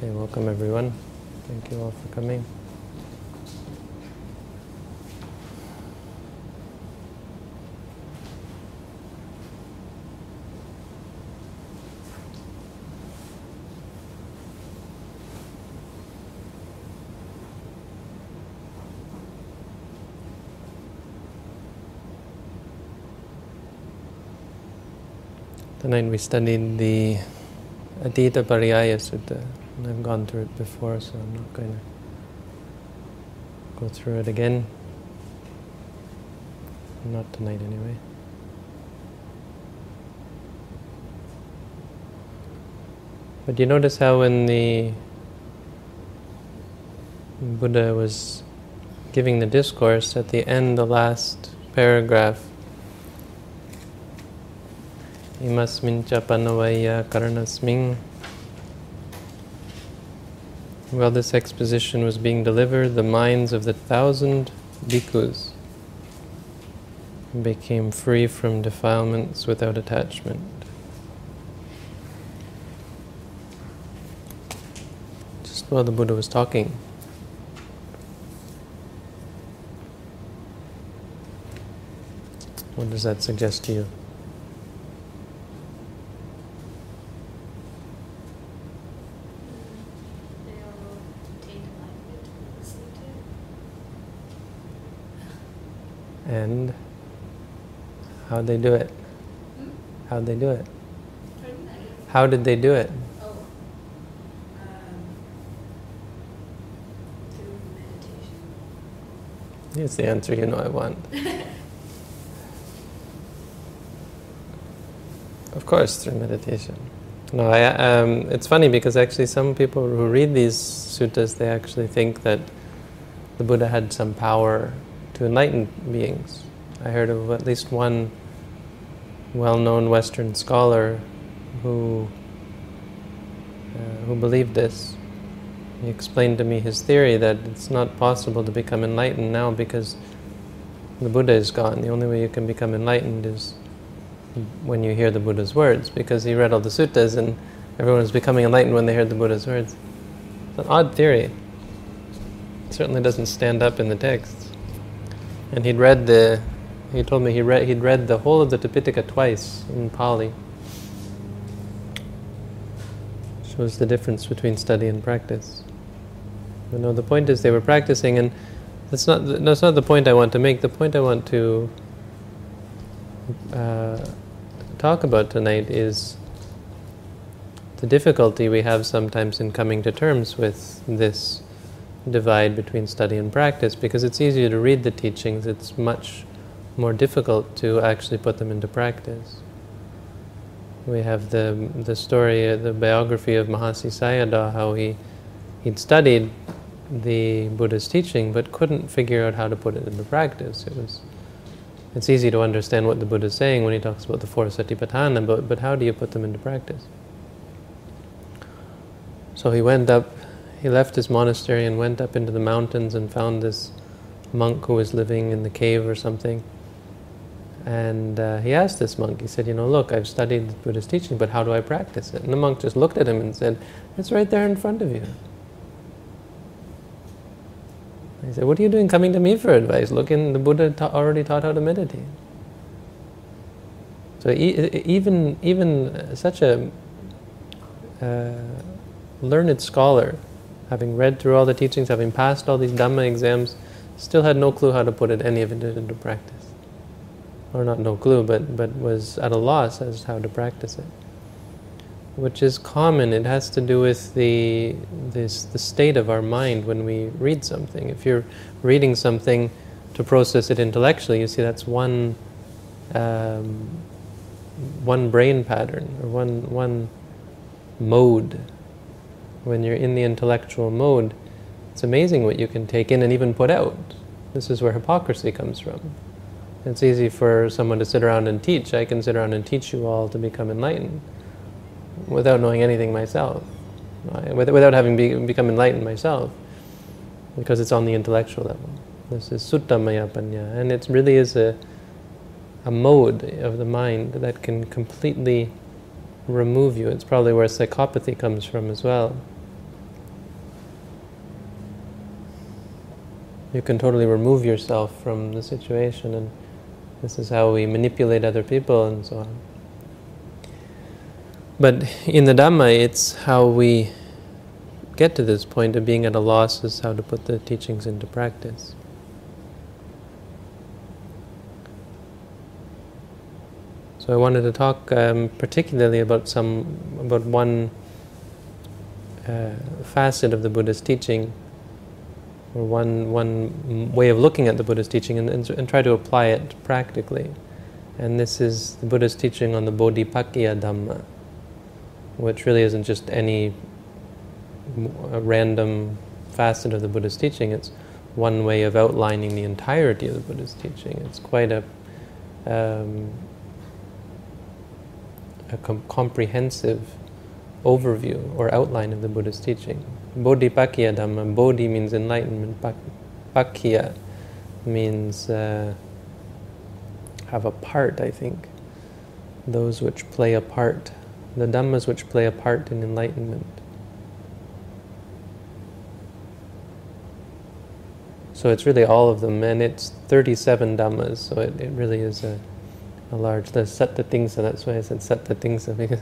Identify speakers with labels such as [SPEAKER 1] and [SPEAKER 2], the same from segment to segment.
[SPEAKER 1] Okay, welcome everyone. Thank you all for coming. Tonight we studied the Aditta Pariyaya Sutta. I've gone through it before, so I'm not going to go through it again. Not tonight, anyway. But you notice how when the Buddha was giving the discourse, at the end, the last paragraph, imasmin cha pana veyyakaranasmin while this exposition was being delivered, the minds of the thousand bhikkhus became free from defilements without attachment. Just while the Buddha was talking. What does that suggest to you? And how'd they do it? How'd they do it? How did they do it?
[SPEAKER 2] Oh, um, through meditation.
[SPEAKER 1] Here's the answer you know I want. Of course, through meditation. No, I, um, it's funny because actually some people who read these suttas, they actually think that the Buddha had some power to enlighten beings. I heard of at least one well-known Western scholar who uh, who believed this. He explained to me his theory that it's not possible to become enlightened now because the Buddha is gone. The only way you can become enlightened is when you hear the Buddha's words, because he read all the suttas and everyone was becoming enlightened when they heard the Buddha's words. It's an odd theory. It certainly doesn't stand up in the texts. And he'd read the, he told me he read, he'd read the whole of the Tipitaka twice in Pali. Shows the difference between study and practice. But no, the point is they were practicing, and that's not that's not the point I want to make. The point I want to uh, talk about tonight is the difficulty we have sometimes in coming to terms with this divide between study and practice because it's easier to read the teachings, it's much more difficult to actually put them into practice. We have the, the story, the biography of Mahasi Sayadaw, how he, he'd studied the Buddha's teaching but couldn't figure out how to put it into practice. It was, it's easy to understand what the Buddha is saying when he talks about the four satipatthana, but, but how do you put them into practice? So he went up he left his monastery and went up into the mountains and found this monk who was living in the cave or something. And uh, he asked this monk, he said, You know, look, I've studied the Buddha's teaching, but how do I practice it? And the monk just looked at him and said, It's right there in front of you. He said, What are you doing coming to me for advice? Look, in the Buddha ta- already taught how to meditate. So e- even, even such a uh, learned scholar having read through all the teachings, having passed all these Dhamma exams, still had no clue how to put it, any of it into practice. Or not no clue, but, but was at a loss as to how to practice it. Which is common. It has to do with the, this, the state of our mind when we read something. If you're reading something to process it intellectually, you see that's one, um, one brain pattern, or one, one mode when you're in the intellectual mode, it's amazing what you can take in and even put out. This is where hypocrisy comes from. It's easy for someone to sit around and teach. I can sit around and teach you all to become enlightened without knowing anything myself, without having become enlightened myself, because it's on the intellectual level. This is sutta panya, and it really is a, a mode of the mind that can completely remove you. It's probably where psychopathy comes from as well. You can totally remove yourself from the situation and this is how we manipulate other people and so on. But in the Dhamma, it's how we get to this point of being at a loss as how to put the teachings into practice. So I wanted to talk um, particularly about some about one uh, facet of the Buddha's teaching, or one one way of looking at the Buddha's teaching, and, and, and try to apply it practically. And this is the Buddha's teaching on the Bodhipakkhiya Dhamma which really isn't just any random facet of the Buddha's teaching. It's one way of outlining the entirety of the Buddha's teaching. It's quite a, um, a com- comprehensive overview or outline of the Buddha's teaching. Bodhipakkhiya Dhamma. Bodhi means enlightenment. Pakkhiya means uh, have a part, I think. Those which play a part the Dhammas which play a part in enlightenment. So it's really all of them, and it's 37 Dhammas, so it, it really is a, a large list. Satta Tingsa, that's why I said Satta Tingsa, because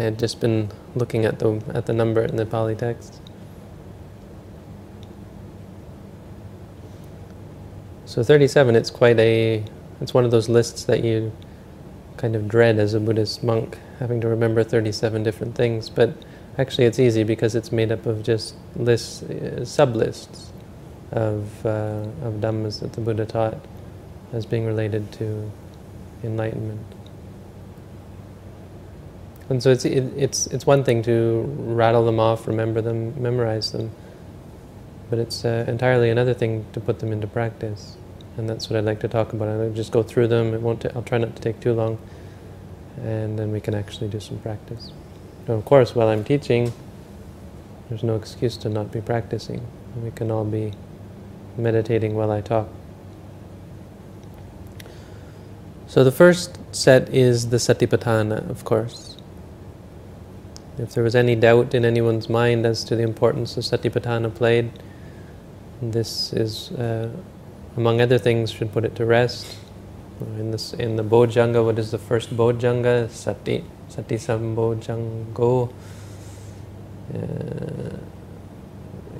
[SPEAKER 1] I had just been looking at the, at the number in the Pali text. So 37, it's quite a, it's one of those lists that you kind of dread as a Buddhist monk, having to remember 37 different things. But actually, it's easy because it's made up of just lists, uh, sub-lists of, uh, of dhammas that the Buddha taught as being related to enlightenment. And so it's, it, it's, it's one thing to rattle them off, remember them, memorize them, but it's uh, entirely another thing to put them into practice and that's what I'd like to talk about. I'll just go through them. It won't. i I'll try not to take too long, and then we can actually do some practice. Of course, while I'm teaching, there's no excuse to not be practicing. We can all be meditating while I talk. So the first set is the Satipatthana, of course. If there was any doubt in anyone's mind as to the importance of Satipatthana played, this is uh, among other things, should put it to rest. In this, in the Bojjhanga, what is the first Bojjhanga? Sati, Sati Sambojjhango. Uh,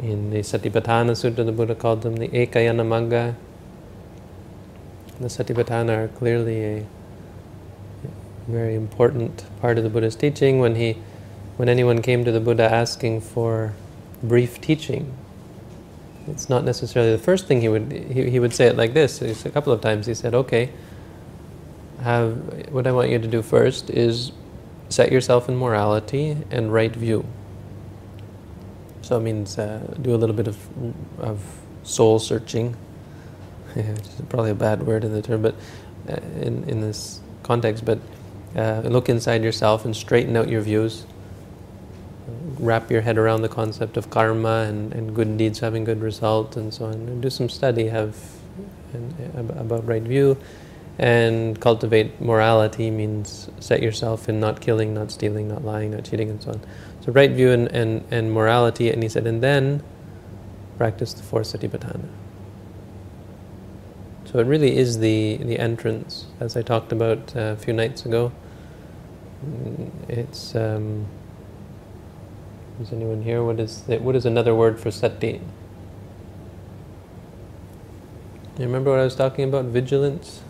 [SPEAKER 1] in the Satipatthana Sutta, the Buddha called them the Ekayana Magga. The Satipatthana are clearly a very important part of the Buddha's teaching. When he, when anyone came to the Buddha asking for brief teaching, it's not necessarily the first thing he would he, he would say it like this. A couple of times he said okay have what i want you to do first is set yourself in morality and right view. So it means uh, do a little bit of of soul searching is probably a bad word in the term but uh, in in this context but uh, look inside yourself and straighten out your views wrap your head around the concept of karma and, and good deeds having good result and so on. And do some study, have an, about right view, and cultivate morality means set yourself in not killing, not stealing, not lying, not cheating, and so on. So right view and, and, and morality, and he said, and then practice the four satipatthana. So it really is the, the entrance, as I talked about uh, a few nights ago. It's um, is anyone here? What is the, what is another word for sati? You remember what I was talking about? Vigilance.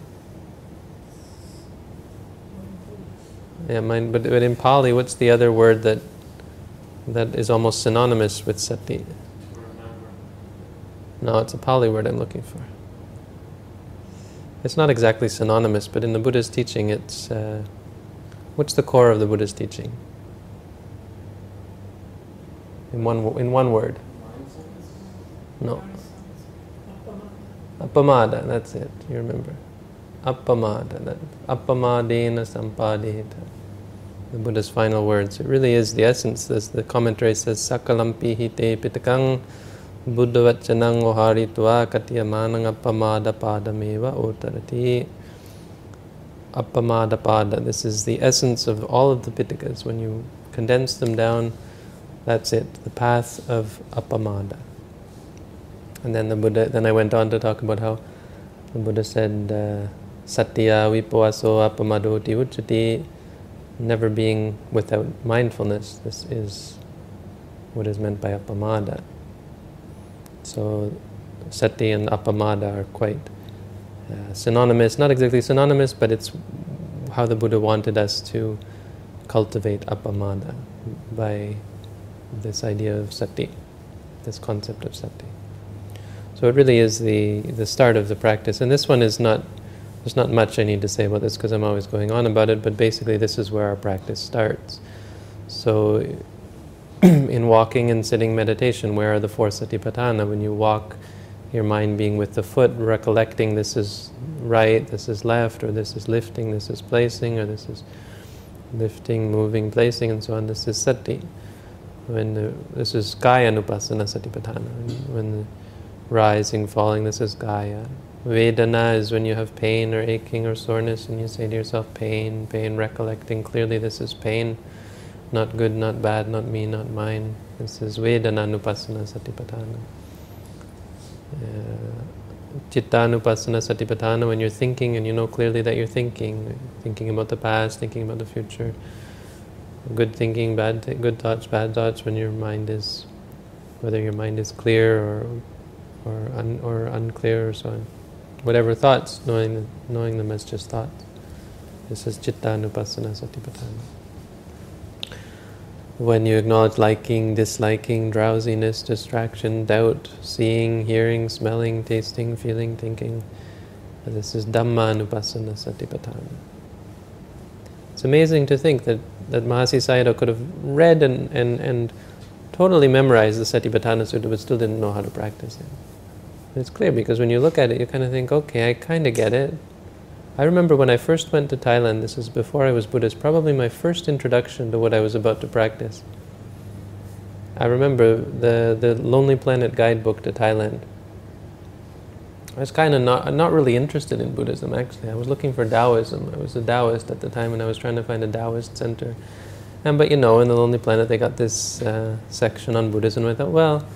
[SPEAKER 1] Yeah, mine. But, but in Pali, what's the other word that that is almost synonymous with sati? No, it's a Pali word I'm looking for. It's not exactly synonymous, but in the Buddha's teaching, it's uh, what's the core of the Buddha's teaching? In one in one word. No. Appamada, that's it. You remember. Appamada, that appamadena sampadetha. The Buddha's final words. It really is the essence. As the commentary says, Sakalampi hite pitakang Buddha buddhavachanang oharitva katyamanang appamada padameva otarati. Appamada pada. This is the essence of all of the pitakas. When you condense them down, that's it, the path of appamada. And then the Buddha, then I went on to talk about how the Buddha said, uh, Satya vipawaso apamadoti uchati, never being without mindfulness. This is what is meant by appamada. So sati and appamada are quite uh, synonymous, not exactly synonymous, but it's how the Buddha wanted us to cultivate appamada by this idea of sati, this concept of sati. So it really is the, the start of the practice. And this one is not, there's not much I need to say about this because I'm always going on about it, but basically this is where our practice starts. So in walking and sitting meditation, where are the four satipatthana? When you walk, your mind being with the foot, recollecting this is right, this is left, or this is lifting, this is placing, or this is lifting, moving, placing, and so on. This is sati. When the, this is kaya anupassana satipatthana. When the, rising, falling, this is Kaya. Vedana is when you have pain or aching or soreness and you say to yourself, pain, pain, recollecting clearly this is pain, not good, not bad, not me, not mine. This is Vedana Nupassana Satipatthana. Uh, Chitta Nupassana Satipatthana, when you're thinking and you know clearly that you're thinking, thinking about the past, thinking about the future. Good thinking, bad, th- good thoughts, bad thoughts, when your mind is, whether your mind is clear or or, un, or unclear or so on. Whatever thoughts, knowing, knowing them as just thoughts. This is Chitta Nupassana Satipatthana. When you acknowledge liking, disliking, drowsiness, distraction, doubt, seeing, hearing, smelling, tasting, feeling, thinking, this is Dhamma Nupassana Satipatthana. It's amazing to think that, that Mahasi Sayadaw could have read and, and, and totally memorized the Satipatthana Sutta but still didn't know how to practice it. It's clear because when you look at it, you kind of think, okay, I kind of get it. I remember when I first went to Thailand, this is before I was Buddhist, probably my first introduction to what I was about to practice. I remember the, the Lonely Planet guidebook to Thailand. I was kind of not, not really interested in Buddhism, actually. I was looking for Taoism. I was a Taoist at the time, and I was trying to find a Taoist center. And but you know, in the Lonely Planet, they got this uh, section on Buddhism. I thought, well,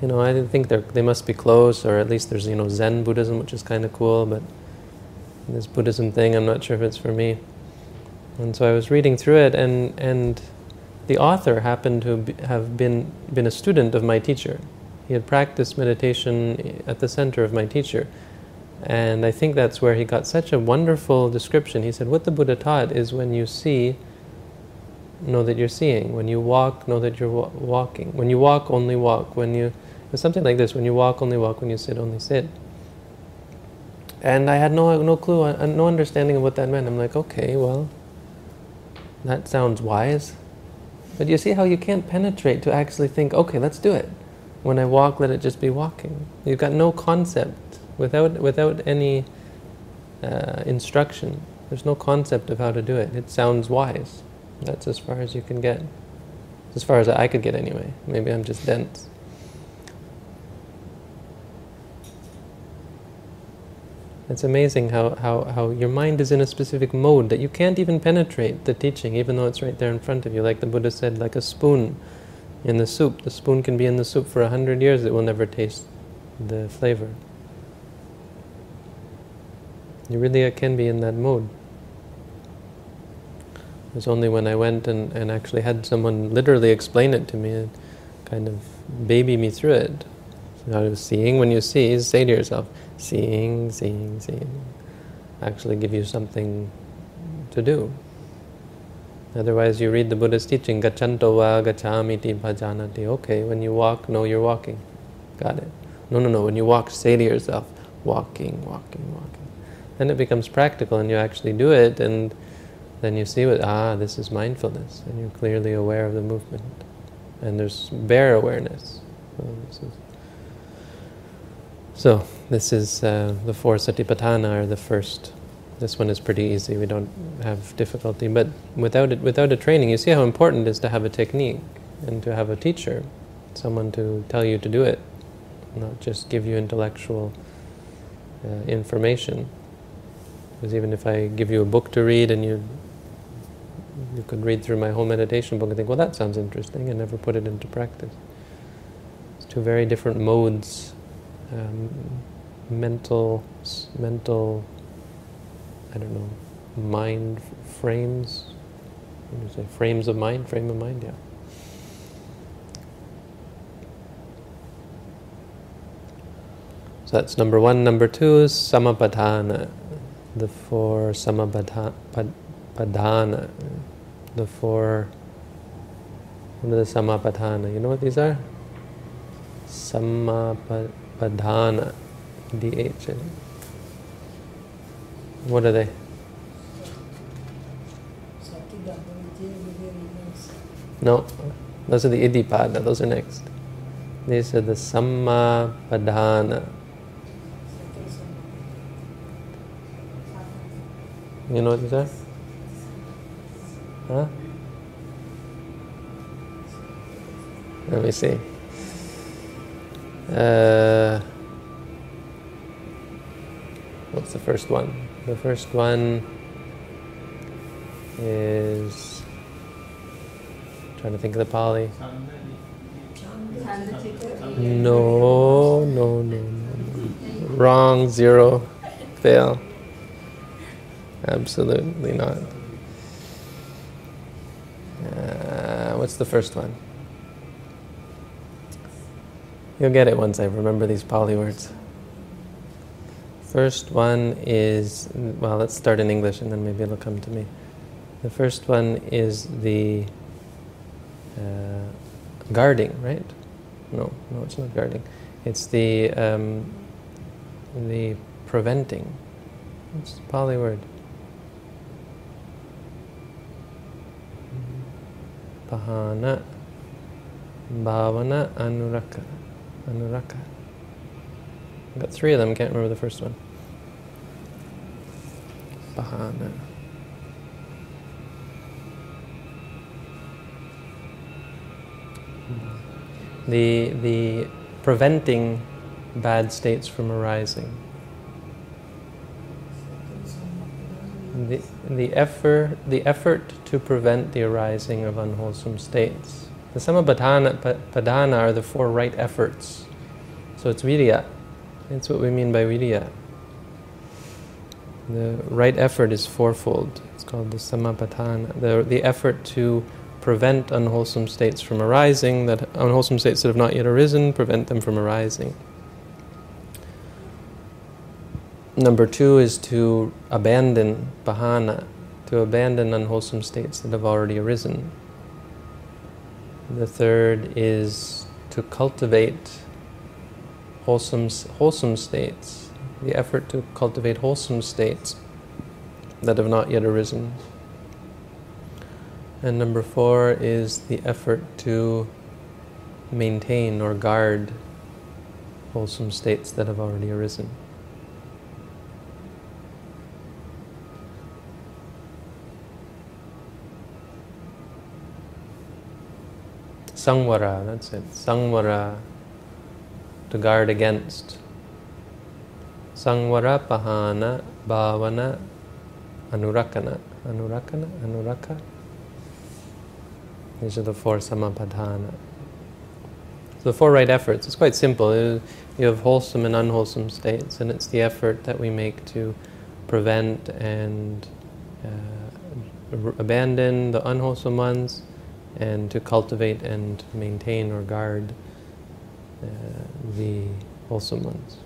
[SPEAKER 1] you know, I think they they must be close, or at least there's you know Zen Buddhism, which is kind of cool. But this Buddhism thing, I'm not sure if it's for me. And so I was reading through it, and and the author happened to be, have been been a student of my teacher. He had practiced meditation at the center of my teacher. And I think that's where he got such a wonderful description. He said, What the Buddha taught is when you see, know that you're seeing. When you walk, know that you're wa- walking. When you walk, only walk. When you something like this: when you walk, only walk; when you sit, only sit. And I had no no clue, uh, no understanding of what that meant. I'm like, okay, well, that sounds wise. But you see how you can't penetrate to actually think, okay, let's do it. When I walk, let it just be walking. You've got no concept without without any uh, instruction. There's no concept of how to do it. It sounds wise. That's as far as you can get. As far as I could get, anyway. Maybe I'm just dense. It's amazing how, how, how your mind is in a specific mode that you can't even penetrate the teaching, even though it's right there in front of you. Like the Buddha said, like a spoon in the soup. The spoon can be in the soup for a hundred years, it will never taste the flavor. You really can be in that mode. It was only when I went and, and actually had someone literally explain it to me and kind of baby me through it. So I was seeing when you see, say to yourself, seeing, seeing, seeing. Actually give you something to do. Otherwise you read the Buddha's teaching, gacchanto va gacchamiti pajanati. Okay, when you walk, know you're walking. Got it. No, no, no. When you walk, say to yourself, walking, walking, walking. Then it becomes practical and you actually do it and then you see what, ah, this is mindfulness. And you're clearly aware of the movement. And there's bare awareness. So this is, so, this is uh, the four satipatthana are the first. This one is pretty easy. We don't have difficulty. But without it, without a training, you see how important it is to have a technique and to have a teacher, someone to tell you to do it, not just give you intellectual uh, information. Because even if I give you a book to read and you you could read through my whole meditation book and think, well, that sounds interesting, and never put it into practice. It's two very different modes um, mental, mental, I don't know, mind frames. What do you say? Frames of mind, frame of mind, yeah. So that's number one. Number two is sammappadhana, the four sammappadhana, the four, what are the sammappadhana? You know what these are? Sammappadhana, D-H. What are they? No, those are the iddhipada, those are next. These are the sammappadhana. You know what these are? Huh? Let me see. Uh, what's the first one? The first one is trying to think of the Pali. No, no, no, no. Wrong, zero, fail. Absolutely not. Uh, what's the first one? You'll get it once I remember these Pali words. First one is, well, let's start in English and then maybe it'll come to me. The first one is the uh, guarding, right? No, no, it's not guarding. It's the um, the preventing. What's the Pali word? Pahana, Bhavana, Anuraka. Anuraka. I've got three of them, can't remember the first one. Pahana. The, the preventing bad states from arising. The, the, effort, the effort to prevent the arising of unwholesome states. The sammappadhana are the four right efforts. So it's virya. That's what we mean by virya. The right effort is fourfold. It's called the sammappadhana. The, the effort to prevent unwholesome states from arising, that unwholesome states that have not yet arisen, prevent them from arising. Number two is to abandon pahana, to abandon unwholesome states that have already arisen. The third is to cultivate wholesome, wholesome states, the effort to cultivate wholesome states that have not yet arisen. And number four is the effort to maintain or guard wholesome states that have already arisen. Sangvara, that's it. Sangvara, to guard against. Sangvara, Pahana, Bhavana, Anurakana. Anurakana? Anuraka? These are the four sammappadhana. So the four right efforts, it's quite simple. You have wholesome and unwholesome states, and it's the effort that we make to prevent and uh, abandon the unwholesome ones and to cultivate and maintain or guard uh, the wholesome ones.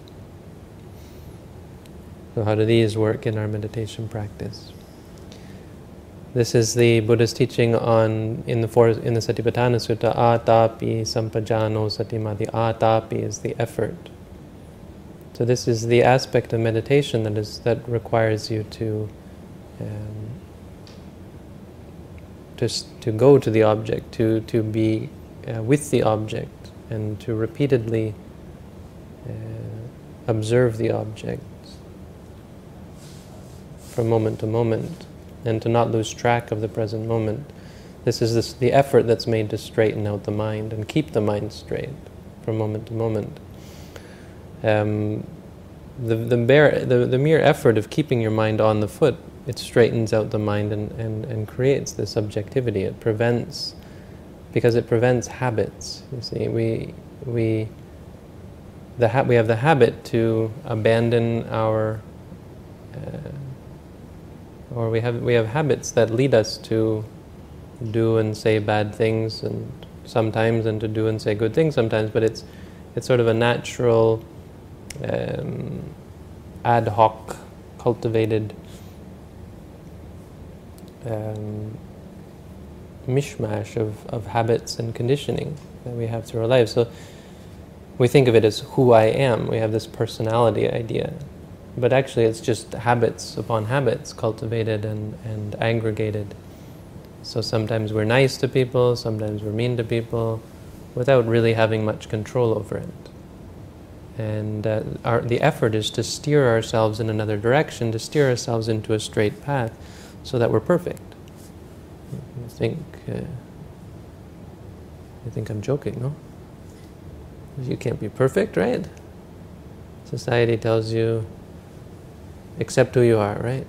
[SPEAKER 1] So, how do these work in our meditation practice? This is the Buddha's teaching on in the four, in the Satipatthana Sutta. Atapi sampajano satima. The atapi is the effort. So this is the aspect of meditation that is that requires you to um, to, to go to the object, to, to be uh, with the object, and to repeatedly uh, observe the object from moment to moment, and to not lose track of the present moment. This is this, the effort that's made to straighten out the mind and keep the mind straight from moment to moment. Um, the, the, bare, the, the mere effort of keeping your mind on the foot it straightens out the mind and, and, and creates this objectivity. It prevents, because it prevents habits. You see, we, we, the ha- we have the habit to abandon our, uh, or we have we have habits that lead us to do and say bad things and sometimes and to do and say good things sometimes. But it's it's sort of a natural, um, ad hoc, cultivated um, mishmash of, of habits and conditioning that we have through our lives. So we think of it as who I am. We have this personality idea. But actually, it's just habits upon habits cultivated and, and aggregated. So sometimes we're nice to people, sometimes we're mean to people, without really having much control over it. And uh, our, the effort is to steer ourselves in another direction, to steer ourselves into a straight path, so that we're perfect. I think, uh, think I'm joking, no? You can't be perfect, right? Society tells you, accept who you are, right?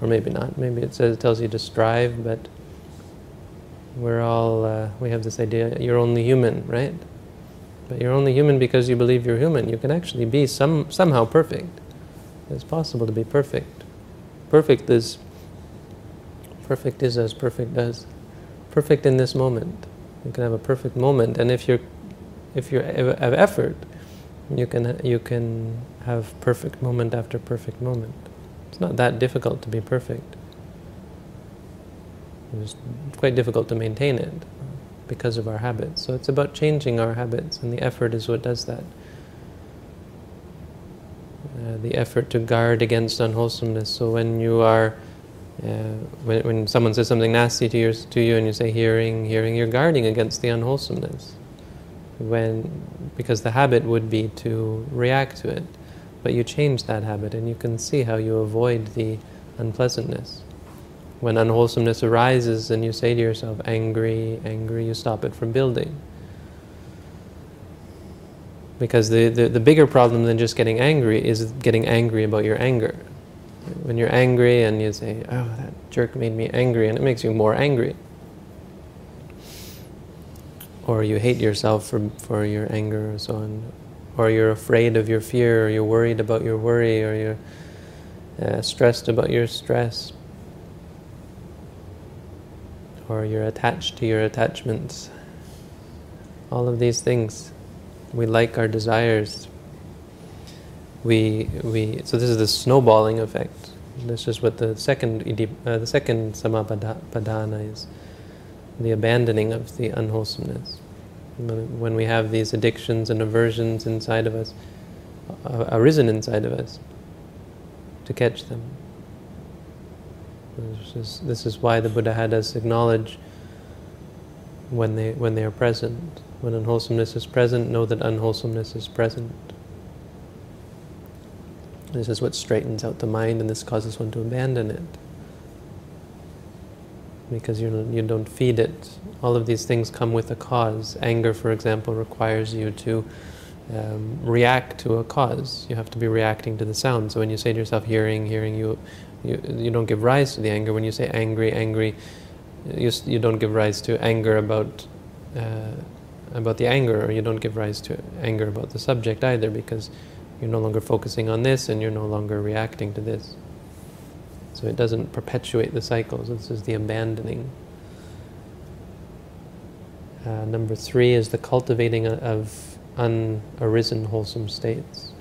[SPEAKER 1] Or maybe not. Maybe it says it tells you to strive, but we're all uh, we have this idea you're only human, right? But you're only human because you believe you're human. You can actually be some somehow perfect. It's possible to be perfect. Perfect is perfect is as perfect as Perfect in this moment. You can have a perfect moment, and if you're if you have effort, you can you can have perfect moment after perfect moment. It's not that difficult to be perfect. It's quite difficult to maintain it because of our habits. So it's about changing our habits, and the effort is what does that. Uh, the effort to guard against unwholesomeness. So when you are, uh, when, when someone says something nasty to, your, to you and you say hearing, hearing, you're guarding against the unwholesomeness when because the habit would be to react to it. But you change that habit and you can see how you avoid the unpleasantness. When unwholesomeness arises and you say to yourself angry angry you stop it from building. Because the, the, the bigger problem than just getting angry is getting angry about your anger. When you're angry and you say oh that jerk made me angry and it makes you more angry or you hate yourself for, for your anger or so on, or you're afraid of your fear, or you're worried about your worry, or you're uh, stressed about your stress, or you're attached to your attachments. All of these things, we like our desires. We, we, so this is the snowballing effect. This is what the second, uh, the second sammappadhana is the abandoning of the unwholesomeness. When we have these addictions and aversions inside of us, uh, arisen inside of us, to catch them. This is, this is why the Buddha had us acknowledge when they, when they are present. When unwholesomeness is present, know that unwholesomeness is present. This is what straightens out the mind, and this causes one to abandon it because you you don't feed it. All of these things come with a cause. Anger, for example, requires you to um, react to a cause. You have to be reacting to the sound. So when you say to yourself, "Hearing, hearing," you you you don't give rise to the anger. When you say "angry, angry," you you don't give rise to anger about. Uh, about the anger, or you don't give rise to anger about the subject either, because you're no longer focusing on this and you're no longer reacting to this. So it doesn't perpetuate the cycles. This is the abandoning. Uh, number three is the cultivating of unarisen wholesome states.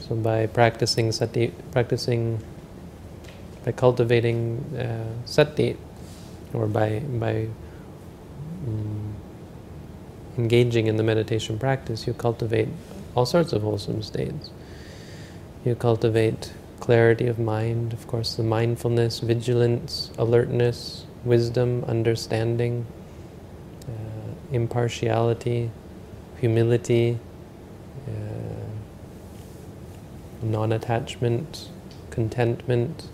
[SPEAKER 1] So by practicing sati, practicing, by cultivating uh, sati, or by by um, engaging in the meditation practice, you cultivate all sorts of wholesome states. You cultivate clarity of mind, of course, the mindfulness, vigilance, alertness, wisdom, understanding, uh, impartiality, humility, uh, non attachment, contentment.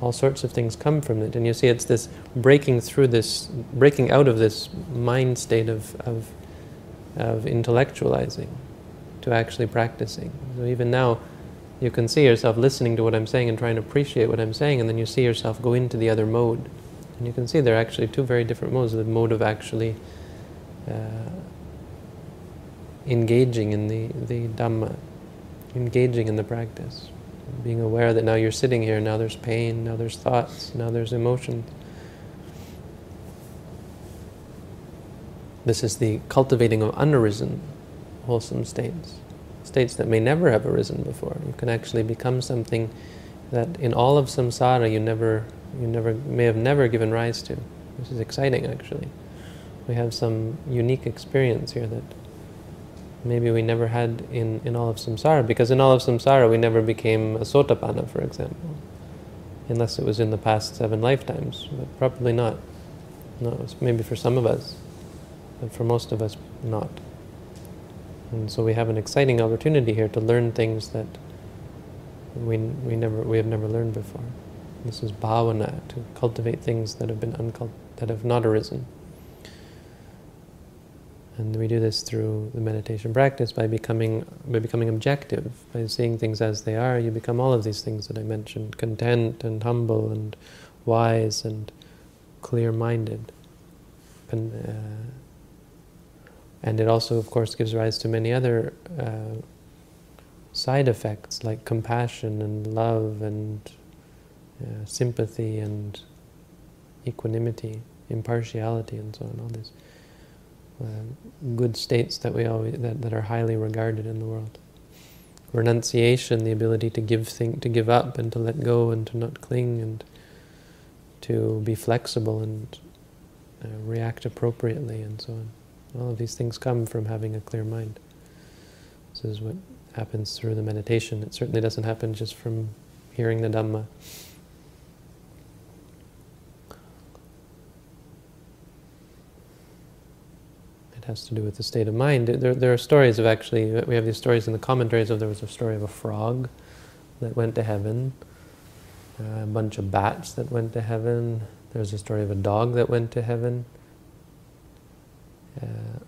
[SPEAKER 1] All sorts of things come from it. And you see, it's this breaking through this, breaking out of this mind state of, of, of intellectualizing to actually practicing. So even now, you can see yourself listening to what I'm saying and trying to appreciate what I'm saying, and then you see yourself go into the other mode. And you can see there are actually two very different modes the mode of actually uh, engaging in the, the Dhamma, engaging in the practice, being aware that now you're sitting here, now there's pain, now there's thoughts, now there's emotions. This is the cultivating of unarisen wholesome states, states that may never have arisen before. You can actually become something that in all of samsara you never, you never may have never given rise to. This is exciting, actually. We have some unique experience here that maybe we never had in, in all of samsara, because in all of samsara we never became a sotapanna, for example, unless it was in the past seven lifetimes, but probably not. No, maybe for some of us, but for most of us, not. And so we have an exciting opportunity here to learn things that we, we, never, we have never learned before. This is bhavana, to cultivate things that have, been uncult- that have not arisen. And we do this through the meditation practice by becoming, by becoming objective, by seeing things as they are. You become all of these things that I mentioned, content and humble and wise and clear-minded. And, uh, and it also, of course, gives rise to many other uh, side effects like compassion and love and uh, sympathy and equanimity, impartiality, and so on. All these uh, good states that we always that, that are highly regarded in the world. Renunciation, the ability to give thing, to give up and to let go and to not cling and to be flexible and uh, react appropriately and so on. All of these things come from having a clear mind. This is what happens through the meditation. It certainly doesn't happen just from hearing the Dhamma. It has to do with the state of mind. There, there are stories of actually, we have these stories in the commentaries of there was a story of a frog that went to heaven, a bunch of bats that went to heaven, there's a story of a dog that went to heaven. Uh,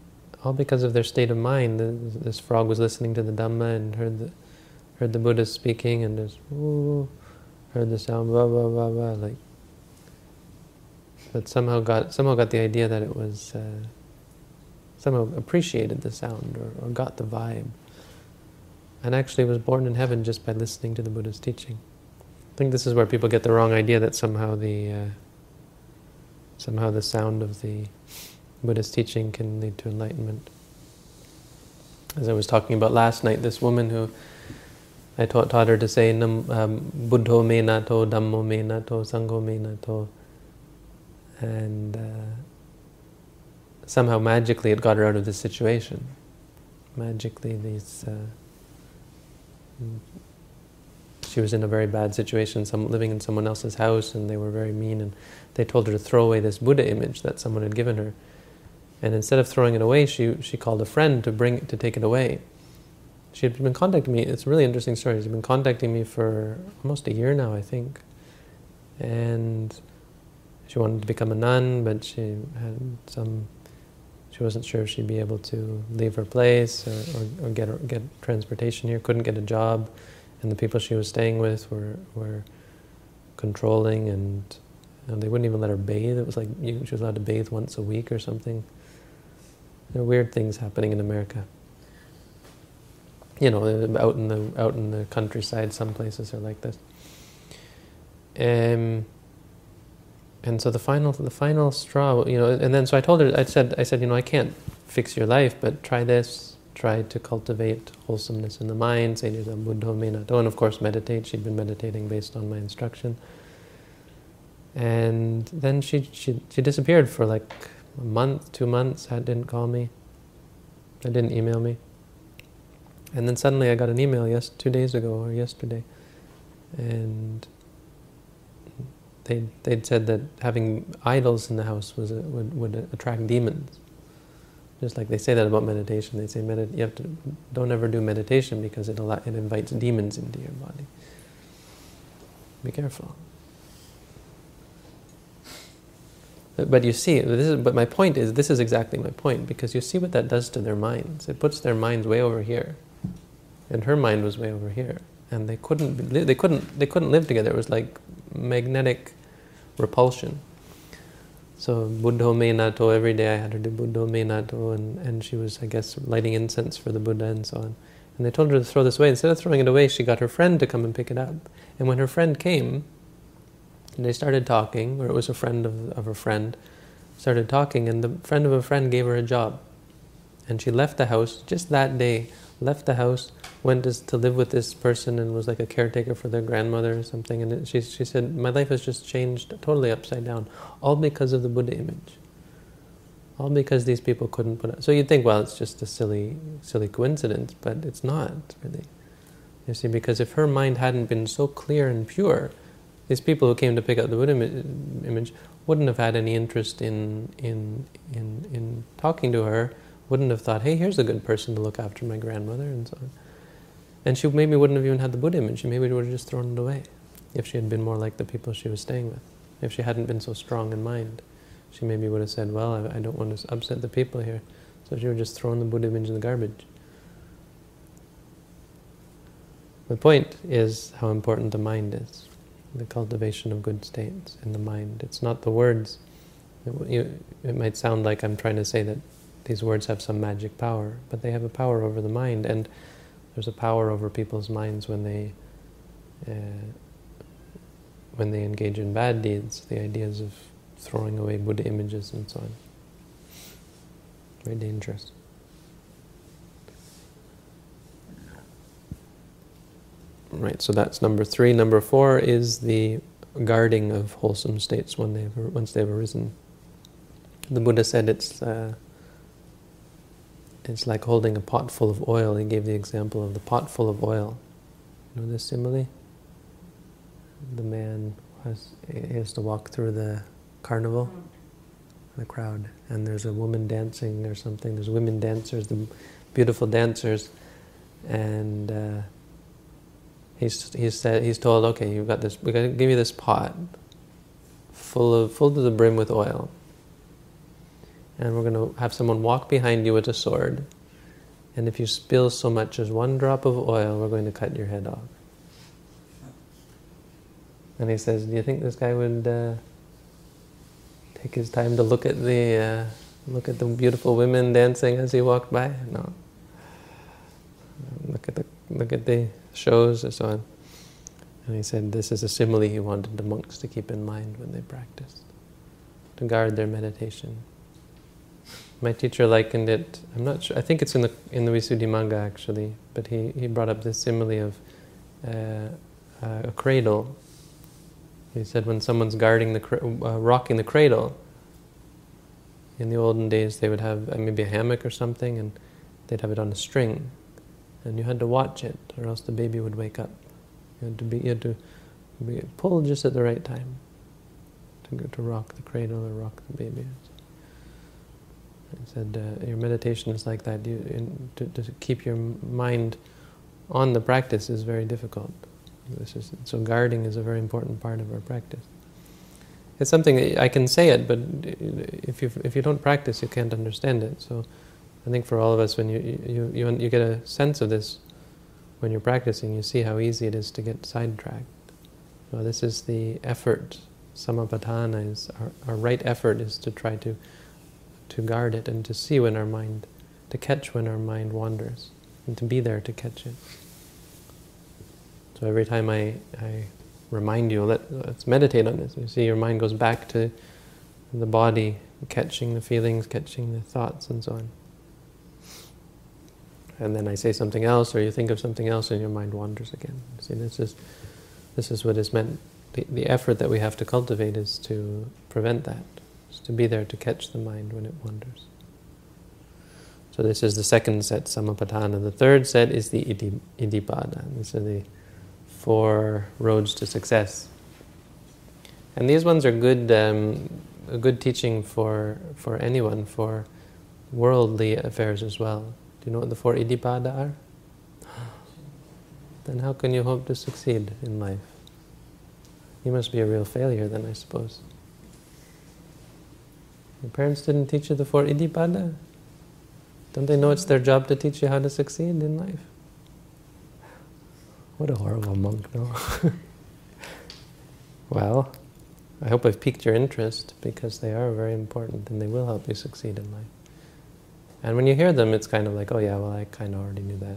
[SPEAKER 1] all because of their state of mind. This frog was listening to the Dhamma and heard the, heard the Buddha speaking and just, ooh, heard the sound, blah, blah, blah, blah, like, but somehow got, somehow got the idea that it was, uh, somehow appreciated the sound or, or got the vibe. And actually was born in heaven just by listening to the Buddha's teaching. I think this is where people get the wrong idea that somehow the, uh, somehow the sound of the Buddha's teaching can lead to enlightenment. As I was talking about last night, this woman who I taught, taught her to say um, Buddho me nato, Dhammo me nato, Sangho me nato. And uh, somehow magically it got her out of this situation. Magically these... Uh, she was in a very bad situation, some, living in someone else's house, and they were very mean, and they told her to throw away this Buddha image that someone had given her. And instead of throwing it away, she, she called a friend to bring to take it away. She had been contacting me. It's a really interesting story. She's been contacting me for almost a year now, I think. And she wanted to become a nun, but she had some. She wasn't sure if she'd be able to leave her place or, or, or get get transportation here. Couldn't get a job, and the people she was staying with were were controlling, and you know, they wouldn't even let her bathe. It was like you, she was allowed to bathe once a week or something. There are weird things happening in America. You know, out in the out in the countryside, some places are like this. Um, and so the final the final straw, you know, and then so I told her, I said, I said, you know, I can't fix your life, but try this. Try to cultivate wholesomeness in the mind. Say to yourself, Buddho me nato, and of course meditate. She'd been meditating based on my instruction. And then she she she disappeared for like a month, two months, had, didn't call me. I didn't email me. And then suddenly I got an email yes, two days ago or yesterday. And they, they'd said that having idols in the house was a, would, would attract demons. Just like they say that about meditation. They say medit you have to don't ever do meditation because it, it invites demons into your body. Be careful. But you see, this is, but my point is, this is exactly my point, because you see what that does to their minds. It puts their minds way over here, and her mind was way over here, and they couldn't, they couldn't, they couldn't live together. It was like magnetic repulsion. So Buddho me nato, every day I had her do Buddho me nato, and, and she was, I guess, lighting incense for the Buddha and so on. And they told her to throw this away. Instead of throwing it away, she got her friend to come and pick it up. And when her friend came, and they started talking, or it was a friend of, of a friend, started talking, and the friend of a friend gave her a job. And she left the house just that day, left the house, went to, to live with this person and was like a caretaker for their grandmother or something. And it, she, she said, My life has just changed totally upside down, all because of the Buddha image. All because these people couldn't put up. So you'd think, well, it's just a silly, silly coincidence, but it's not really. You see, because if her mind hadn't been so clear and pure, these people who came to pick up the Buddha image wouldn't have had any interest in, in, in, in talking to her, wouldn't have thought, hey, here's a good person to look after my grandmother, and so on. And she maybe wouldn't have even had the Buddha image, she maybe would have just thrown it away if she had been more like the people she was staying with, if she hadn't been so strong in mind she maybe would have said, well, I, I, don't want to upset the people here. So she would have just thrown the Buddha image in the garbage. The point is how important the mind is, the cultivation of good states in the mind. It's not the words. It, you, it might sound like I'm trying to say that these words have some magic power, but they have a power over the mind, and there's a power over people's minds when they uh, when they engage in bad deeds. The ideas of throwing away Buddha images and so on. Very dangerous. Right, so that's number three. Number four is the guarding of wholesome states when they've, once they've arisen. The Buddha said it's uh, it's like holding a pot full of oil. He gave the example of the pot full of oil. You know this simile? The man has, has to walk through the carnival, the crowd, and there's a woman dancing or something. There's women dancers, the beautiful dancers, and uh, he's he's said he's told, okay, you've got this. We're going to give you this pot full of full to the brim with oil, and we're going to have someone walk behind you with a sword, and if you spill so much as one drop of oil, we're going to cut your head off. And he says, do you think this guy would? Uh, take his time to look at the uh, look at the beautiful women dancing as he walked by. No. Look at the look at the shows and so on. And he said this is a simile he wanted the monks to keep in mind when they practiced, to guard their meditation. My teacher likened it. I'm not sure. I think it's in the in the Visuddhimagga actually, but he, he brought up this simile of uh, uh, a cradle he said when someone's guarding the, uh, rocking the cradle, in the olden days they would have uh, maybe a hammock or something and they'd have it on a string. And you had to watch it or else the baby would wake up. You had to be, you had to be pull just at the right time to, go, to rock the cradle or rock the baby. He said, uh, your meditation is like that. You, in, to, to keep your mind on the practice is very difficult. Is, so guarding is a very important part of our practice. It's something I can say it, but if you if you don't practice, you can't understand it. So, I think for all of us, when you you you, you get a sense of this when you're practicing, you see how easy it is to get sidetracked. So this is the effort. Sammappadhana is our, our right effort is to try to to guard it and to see when our mind, to catch when our mind wanders, and to be there to catch it. So every time I, I remind you, let, let's meditate on this. You see your mind goes back to the body, catching the feelings, catching the thoughts and so on. And then I say something else or you think of something else and your mind wanders again. See, this is, this is what is meant. The, the effort that we have to cultivate is to prevent that, is to be there to catch the mind when it wanders. So this is the second set, Sammappadhana. The third set is the iddhipada. These are the four roads to success. And these ones are good, um, a good teaching for, for anyone, for worldly affairs as well. Do you know what the four iddhipada are? Then how can you hope to succeed in life? You must be a real failure then, I suppose. Your parents didn't teach you the four iddhipada? Don't they know it's their job to teach you how to succeed in life? What a horrible monk, no? well, I hope I've piqued your interest because they are very important and they will help you succeed in life. And when you hear them, it's kind of like, oh yeah, well, I kind of already knew that.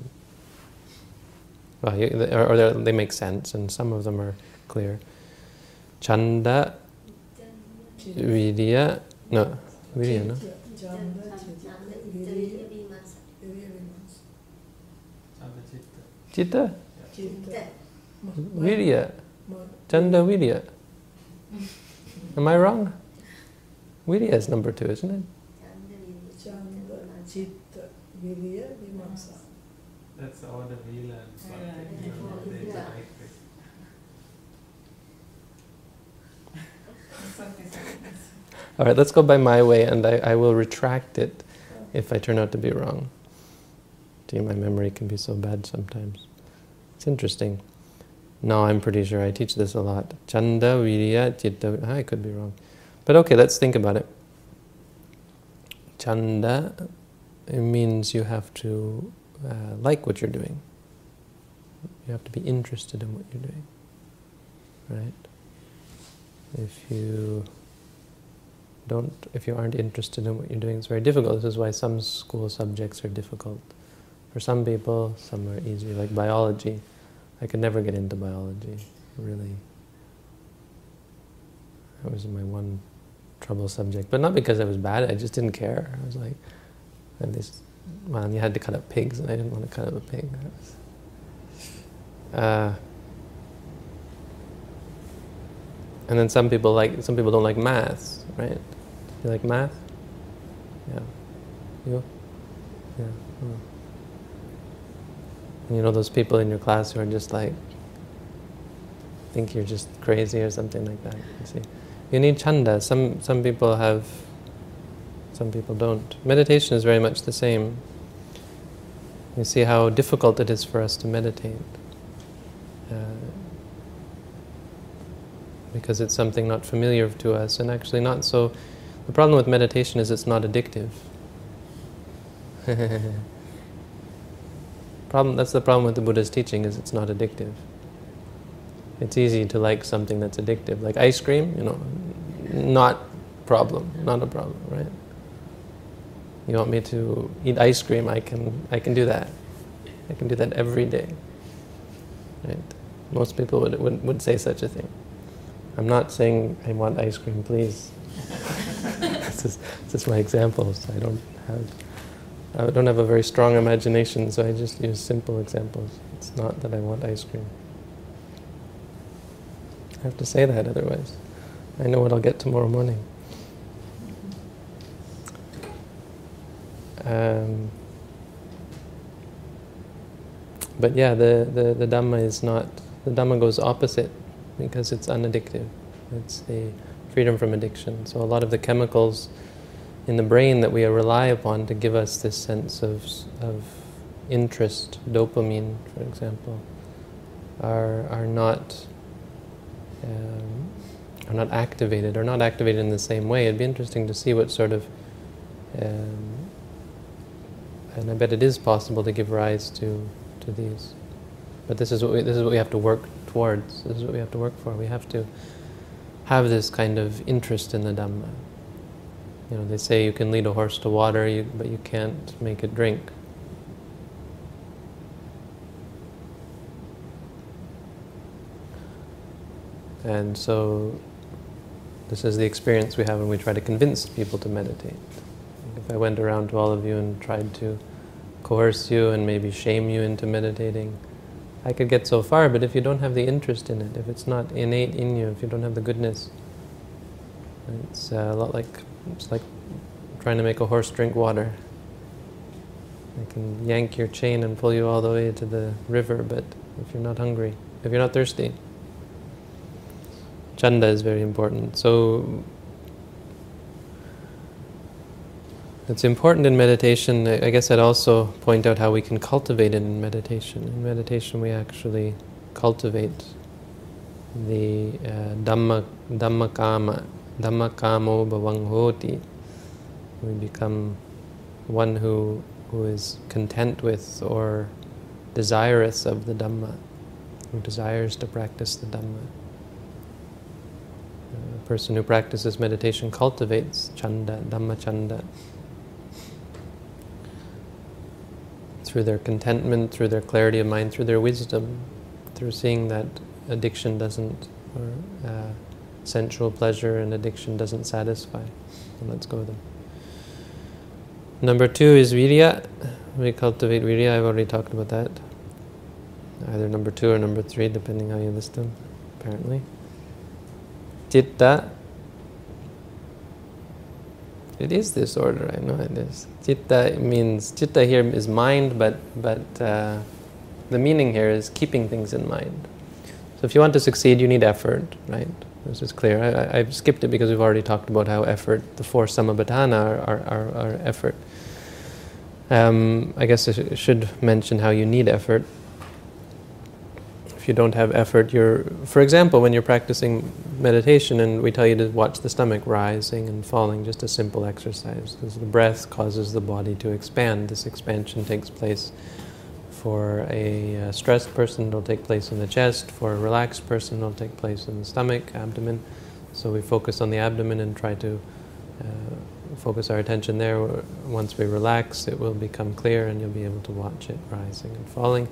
[SPEAKER 1] Well, you, or, or they make sense, and some of them are clear. Chanda, Vidya, no, Vidya, no? Chitta? Virya. Chanda Virya. Am I wrong? Virya is number two, isn't it?
[SPEAKER 3] Chitta, Virya, Vimamsa.
[SPEAKER 4] That's all the Vila and Swati. you know, they
[SPEAKER 2] Yeah.
[SPEAKER 4] like it.
[SPEAKER 1] All right, let's go by my way, and I, I will retract it if I turn out to be wrong. Gee, my memory can be so bad sometimes. It's interesting. No, I'm pretty sure I teach this a lot. Chanda, Virya, Chitta. I could be wrong. But okay, let's think about it. Chanda, it means you have to uh, like what you're doing. You have to be interested in what you're doing. Right? If you don't, if you aren't interested in what you're doing, it's very difficult. This is why some school subjects are difficult. For some people, some are easy, like biology. I could never get into biology, really. That was my one trouble subject. But not because I was bad, I just didn't care. I was like, and this, man, you had to cut up pigs, and I didn't want to cut up a pig. Uh, and then some people like, some people don't like maths, right? You like math? Yeah. You? Yeah. Oh. And you know those people in your class who are just like, think you're just crazy or something like that. You see, you need chanda. Some some people have, some people don't. Meditation is very much the same. You see how difficult it is for us to meditate. Uh, because it's something not familiar to us and actually not so. The problem with meditation is it's not addictive. problem, that's the problem with the Buddha's teaching is it's not addictive. It's easy to like something that's addictive, like ice cream. You know, not problem, not a problem, right? You want me to eat ice cream? I can. I can do that. I can do that every day. Right? Most people would, would, would say such a thing. I'm not saying I want ice cream, please. this, is, this is my examples. I don't have I don't have a very strong imagination, so I just use simple examples. It's not that I want ice cream. I have to say that otherwise. I know what I'll get tomorrow morning. Um, but yeah, the, the, the Dhamma is not, the Dhamma goes opposite because it's unaddictive. It's the freedom from addiction. So a lot of the chemicals in the brain that we rely upon to give us this sense of, of interest, dopamine, for example, are, are not um, are not activated or not activated in the same way. It'd be interesting to see what sort of um, and I bet it is possible to give rise to to these. But this is what we, this is what we have to work towards. This is what we have to work for. We have to have this kind of interest in the Dhamma. You know, they say you can lead a horse to water, you, but you can't make it drink. And so, this is the experience we have when we try to convince people to meditate. If I went around to all of you and tried to coerce you and maybe shame you into meditating, I could get so far, but if you don't have the interest in it, if it's not innate in you, if you don't have the goodness, it's uh, a lot like it's like trying to make a horse drink water. I can yank your chain and pull you all the way to the river, but if you're not hungry, if you're not thirsty, chanda is very important. So it's important in meditation. I guess I'd also point out how we can cultivate it in meditation. In meditation, we actually cultivate the uh, dhamma, dhamma kama, dhamma kamo bhavang hoti. We become one who, who is content with or desirous of the Dhamma, who desires to practice the Dhamma. A person who practices meditation cultivates chanda, dhamma chanda. Through their contentment, through their clarity of mind, through their wisdom, through seeing that addiction doesn't, or uh, sensual pleasure and addiction doesn't satisfy. And let's go them. Number two is virya. We cultivate virya. I've already talked about that. Either number two or number three, depending how you list them, apparently. Chitta. It is this order, I know it is. Chitta means, chitta here is mind, but, but uh, the meaning here is keeping things in mind. So if you want to succeed, you need effort, right? This is clear. I, I, skipped it because we've already talked about how effort, the four sammappadhana are, are, are, effort. Um, I guess I should mention how you need effort. If you don't have effort, you're, for example, when you're practicing meditation and we tell you to watch the stomach rising and falling, just a simple exercise. Because the breath causes the body to expand. This expansion takes place for a uh, stressed person, it'll take place in the chest. For a relaxed person, it'll take place in the stomach, abdomen. So we focus on the abdomen and try to uh, focus our attention there. Once we relax, it will become clear and you'll be able to watch it rising and falling,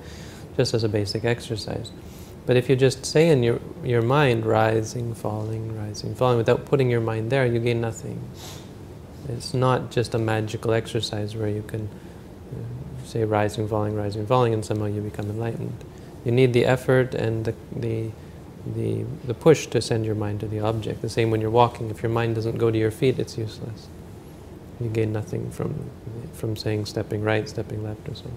[SPEAKER 1] just as a basic exercise. But if you just say in your, your mind, rising, falling, rising, falling, without putting your mind there, you gain nothing. It's not just a magical exercise where you can uh, say rising, falling, rising, falling, and somehow you become enlightened. You need the effort and the, the, the, the push to send your mind to the object. The same when you're walking. If your mind doesn't go to your feet, it's useless. You gain nothing from, from saying stepping right, stepping left, or so.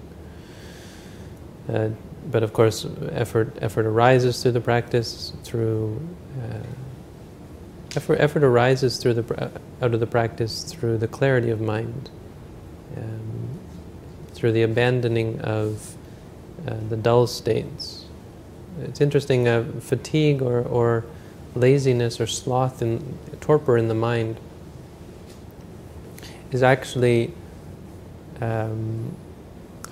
[SPEAKER 1] Uh, but of course, effort, effort arises through the practice, through uh, effort, effort arises through the out of the practice through the clarity of mind. Um, through the abandoning of uh, the dull states. It's interesting, uh, fatigue or, or laziness or sloth and torpor in the mind is actually um,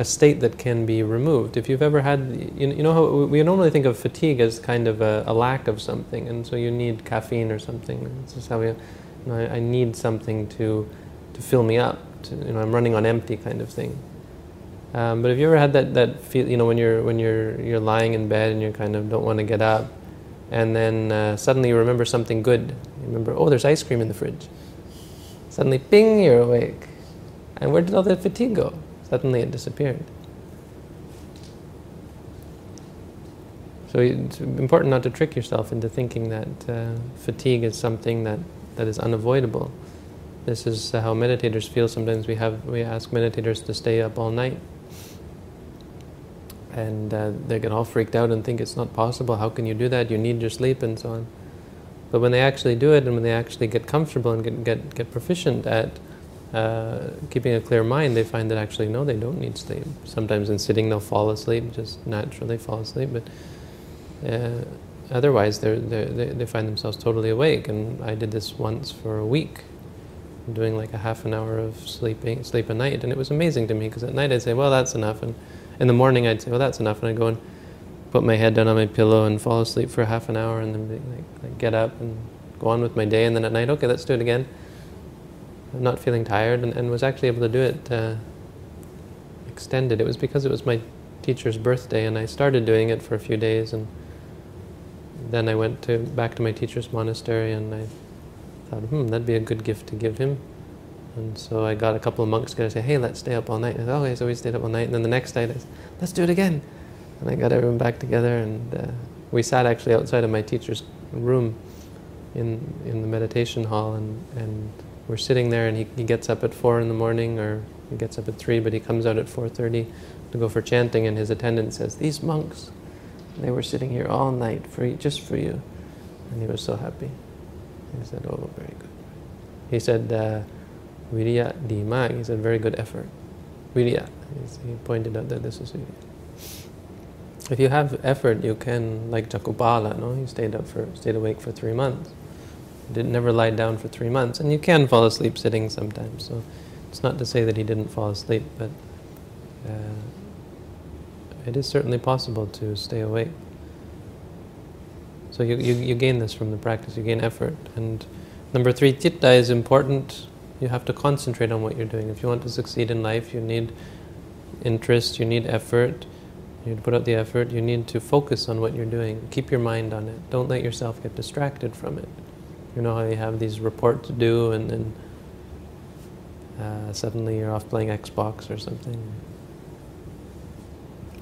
[SPEAKER 1] a state that can be removed. If you've ever had, you, you know how we normally think of fatigue as kind of a, a, lack of something, and so you need caffeine or something. This is how we, you know, I, I, need something to, to fill me up. To, you know, I'm running on empty kind of thing. Um, but have you ever had that, that feel, you know, when you're, when you're, you're lying in bed and you kind of don't want to get up, and then uh, suddenly you remember something good. You remember, oh, there's ice cream in the fridge. Suddenly, bing, you're awake. And where did all that fatigue go? Suddenly it disappeared. So it's important not to trick yourself into thinking that uh, fatigue is something that, that is unavoidable. This is how meditators feel. Sometimes we have we ask meditators to stay up all night and uh, they get all freaked out and think it's not possible. How can you do that? You need your sleep and so on. But when they actually do it and when they actually get comfortable and get, get, get proficient at uh, keeping a clear mind, they find that actually, no, they don't need sleep. Sometimes in sitting they'll fall asleep, just naturally fall asleep, but uh, otherwise they're, they're, they find themselves totally awake. And I did this once for a week, doing like a half an hour of sleeping, sleep a night, and it was amazing to me because at night I'd say, well, that's enough, and in the morning I'd say, well, that's enough, and I'd go and put my head down on my pillow and fall asleep for half an hour, and then like, like get up and go on with my day, and then at night, okay, let's do it again. Not feeling tired, and, and was actually able to do it uh, extended. It was because it was my teacher's birthday, and I started doing it for a few days, and then I went to back to my teacher's monastery, and I thought, hmm, that'd be a good gift to give him. And so I got a couple of monks together to say, hey, let's stay up all night. And I said, okay, so we stayed up all night. And then the next night, I said, let's do it again. And I got everyone back together, and uh, we sat actually outside of my teacher's room in in the meditation hall, and, and we're sitting there, and he, he gets up at 4 in the morning, or he gets up at 3, but he comes out at 4.30 to go for chanting, and his attendant says, these monks, they were sitting here all night for just for you. And he was so happy. He said, oh, very good. He said, uh, Virya Dima, he said, very good effort. Virya, he pointed out that this is. If you have effort, you can, like Cakkhupala, no? he stayed up for, stayed awake for three months. Did never lie down for three months, and you can fall asleep sitting sometimes. So it's not to say that he didn't fall asleep, but uh, it is certainly possible to stay awake. So you, you, you gain this from the practice, you gain effort. And number three, chitta is important. You have to concentrate on what you're doing. If you want to succeed in life, you need interest, you need effort, you need to put out the effort, you need to focus on what you're doing. Keep your mind on it. Don't let yourself get distracted from it. You know how you have these reports to do and then uh, suddenly you're off playing Xbox or something.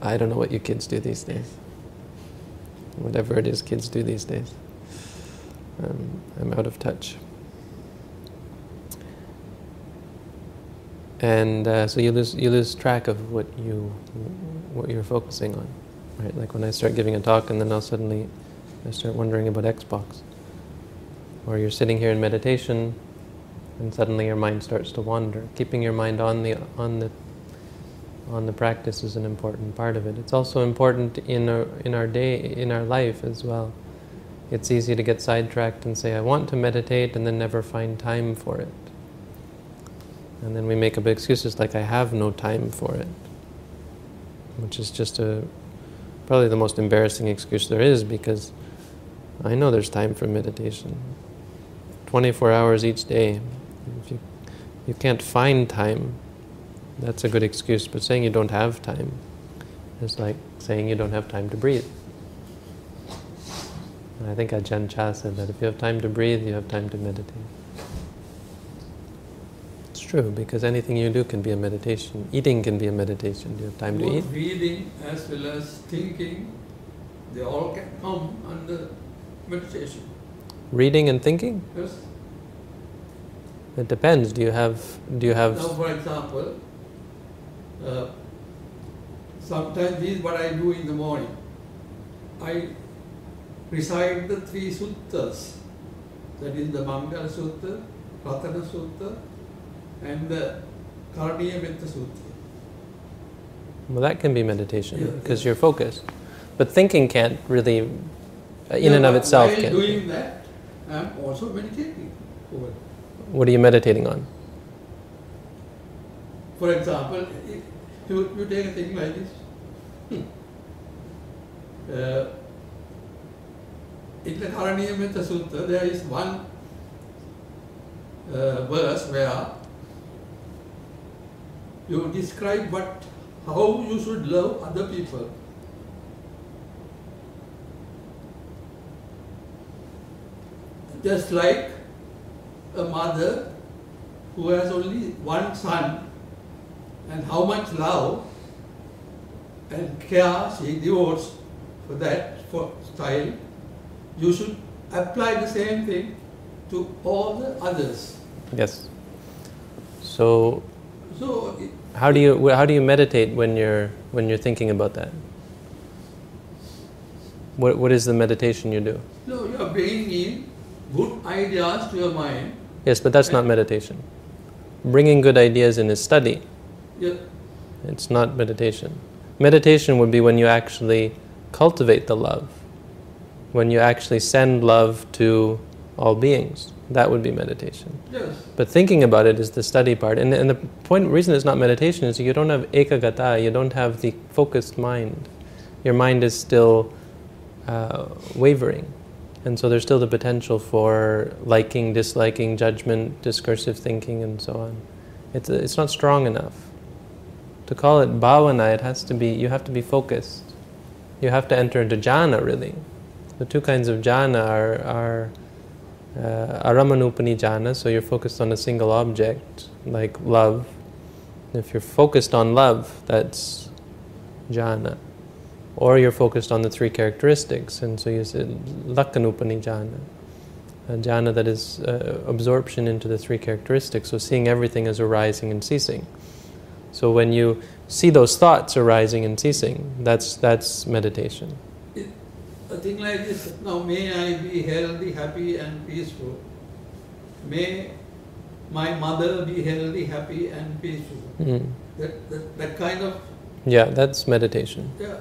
[SPEAKER 1] I don't know what you kids do these days. Whatever it is kids do these days. Um, I'm out of touch. And uh, so you lose you lose track of what you what you're focusing on, right? Like when I start giving a talk, and then I'll suddenly I start wondering about Xbox. Or you're sitting here in meditation, and suddenly your mind starts to wander. Keeping your mind on the on the on the practice is an important part of it. It's also important in our in our day in our life as well. It's easy to get sidetracked and say I want to meditate and then never find time for it. And then we make up excuses like I have no time for it, which is just a probably the most embarrassing excuse there is because I know there's time for meditation. 24 hours each day. If you, you can't find time, that's a good excuse, but saying you don't have time is like saying you don't have time to breathe. And I think Ajahn Chah said that if you have time to breathe, you have time to meditate. It's true, because anything you do can be a meditation. Eating can be a meditation. Do you have time to eat?
[SPEAKER 5] Both reading as well as thinking, they all can come under meditation.
[SPEAKER 1] Reading and thinking?
[SPEAKER 5] Yes.
[SPEAKER 1] It depends. Do you have do you have
[SPEAKER 5] Now, for example, uh, sometimes this is what I do in the morning. I recite the three suttas, that is the Mangala Sutta, Ratana Sutta, and the Karaniya Metta Sutta.
[SPEAKER 1] well that can be meditation because
[SPEAKER 5] yes.
[SPEAKER 1] you're focused. But thinking can't really uh, in and of itself
[SPEAKER 5] While
[SPEAKER 1] can't.
[SPEAKER 5] doing that, am also meditating. over.
[SPEAKER 1] What are you meditating on?
[SPEAKER 5] For example, if you, you take a thing like this. Hmm. Uh, in the Karaniya Metta Sutta, there is one uh, verse where you describe what how you should love other people. Just like a mother who has only one son and how much love and care she devotes for that for child, you should apply the same thing to all the others.
[SPEAKER 1] Yes. So
[SPEAKER 5] So it-
[SPEAKER 1] how do you how do you meditate when you're when you're thinking about that? What what is the meditation you do?
[SPEAKER 5] no, you are bringing in good ideas to your mind.
[SPEAKER 1] Yes, but that's not meditation. Bringing good ideas in is study.
[SPEAKER 5] Yeah,
[SPEAKER 1] It's not meditation. Meditation would be when you actually cultivate the love, when you actually send love to all beings. That would be meditation.
[SPEAKER 5] yes.
[SPEAKER 1] But thinking about it is the study part. And, and the point, reason it's not meditation is you don't have ekaggata, you don't have the focused mind. Your mind is still uh, wavering. And so there's still the potential for liking, disliking, judgment, discursive thinking, and so on. It's, it's not strong enough. To call it bhavana, it has to be, you have to be focused. You have to enter into jhana, really. The two kinds of jhana are, are uh, arammanupani jhana, so you're focused on a single object, like love. If you're focused on love, that's jhana. Or you're focused on the three characteristics, and so you said lakkhanupani jhana, a jhana that is uh, absorption into the three characteristics, so seeing everything as arising and ceasing. So when you see those thoughts arising and ceasing, that's, that's meditation.
[SPEAKER 5] A thing like this, now may I be healthy, happy and peaceful. May my mother be healthy, happy and peaceful.
[SPEAKER 1] Mm.
[SPEAKER 5] That, that, that kind of,
[SPEAKER 1] Yeah, that's meditation.
[SPEAKER 5] yeah,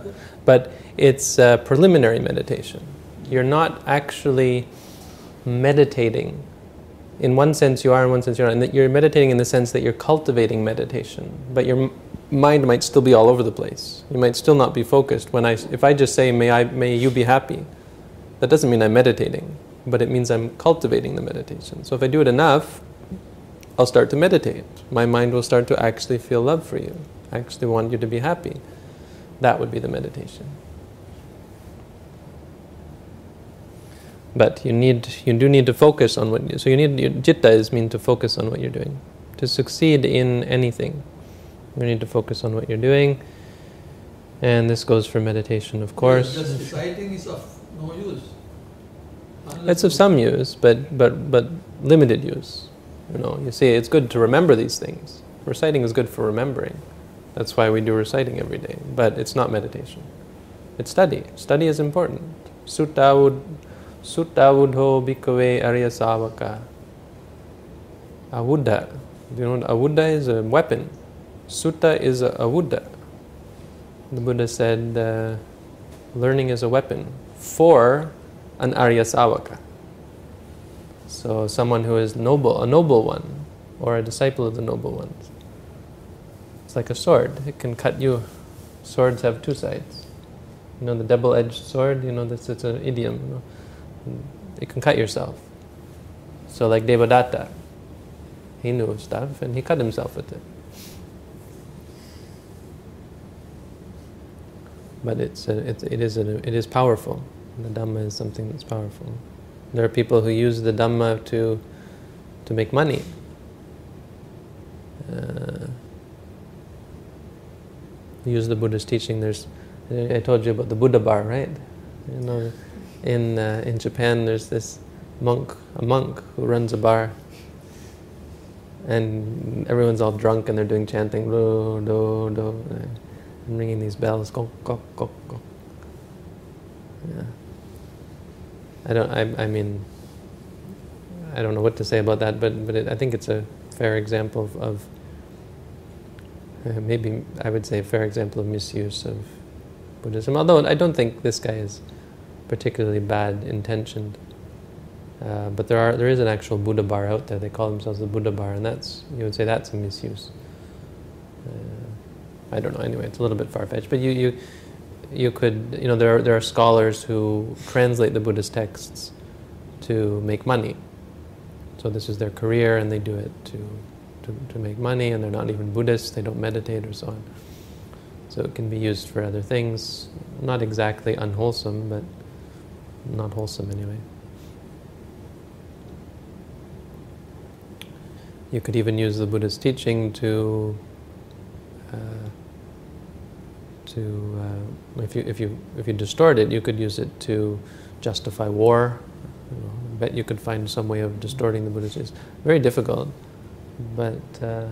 [SPEAKER 1] but it's preliminary meditation. You're not actually meditating. In one sense, you are. In one sense, you're not. And that you're meditating in the sense that you're cultivating meditation, but your m- mind might still be all over the place. You might still not be focused. When I, if I just say, "May I, may you be happy," That doesn't mean I'm meditating, but it means I'm cultivating the meditation. So if I do it enough, I'll start to meditate. My mind will start to actually feel love for you, actually want you to be happy. That would be the meditation. But you need, you do need to focus on what. You, so you need your chitta is mean to focus on what you're doing. To succeed in anything, you need to focus on what you're doing. And this goes for meditation, of course.
[SPEAKER 5] Just reciting is of no use. Unless
[SPEAKER 1] It's of some use, but but but limited use. You know, you see, it's good to remember these things. Reciting is good for remembering. That's why we do reciting every day. But it's not meditation. It's study. Study is important. Sutta would Sutta Buddho Bhikkhave Arya Savaka. Awuddha. You know awuddha is? A weapon. Sutta is a awuddha. The Buddha said, uh, learning is a weapon for an Arya Savaka. So someone who is noble, a noble one, or a disciple of the noble ones. It's like a sword. It can cut you. Swords have two sides. You know the double-edged sword. You know this. It's an idiom. You know? It can cut yourself. So like Devadatta, he knew stuff and he cut himself with it. But it's a, it's it is a, it is powerful. The Dhamma is something that's powerful. There are people who use the Dhamma to to make money. Uh, use the Buddha's teaching. There's I told you about the Buddha bar, right? You know, in uh, in Japan, there's this monk, a monk who runs a bar, and everyone's all drunk and they're doing chanting, do do do, and ringing these bells, go go go go. Yeah. I don't. I, I mean, I don't know what to say about that, but but it, I think it's a fair example of. of uh, maybe I would say a fair example of misuse of Buddhism. Although I don't think this guy is particularly bad intentioned. Uh, but there are there is an actual Buddha bar out there. They call themselves the Buddha bar, and that's you would say that's a misuse. Uh, I don't know. Anyway, it's a little bit far fetched, but you you you could you know there are, there are scholars who translate the Buddhist texts to make money. So this is their career, and they do it to to, to make money, and they're not even Buddhists. They don't meditate or so on. So it can be used for other things, not exactly unwholesome, but not wholesome anyway. You could even use the Buddha's teaching to uh, to uh, if you if you if you distort it, you could use it to justify war. You know, I bet you could find some way of distorting the Buddha's. It's very difficult, but uh,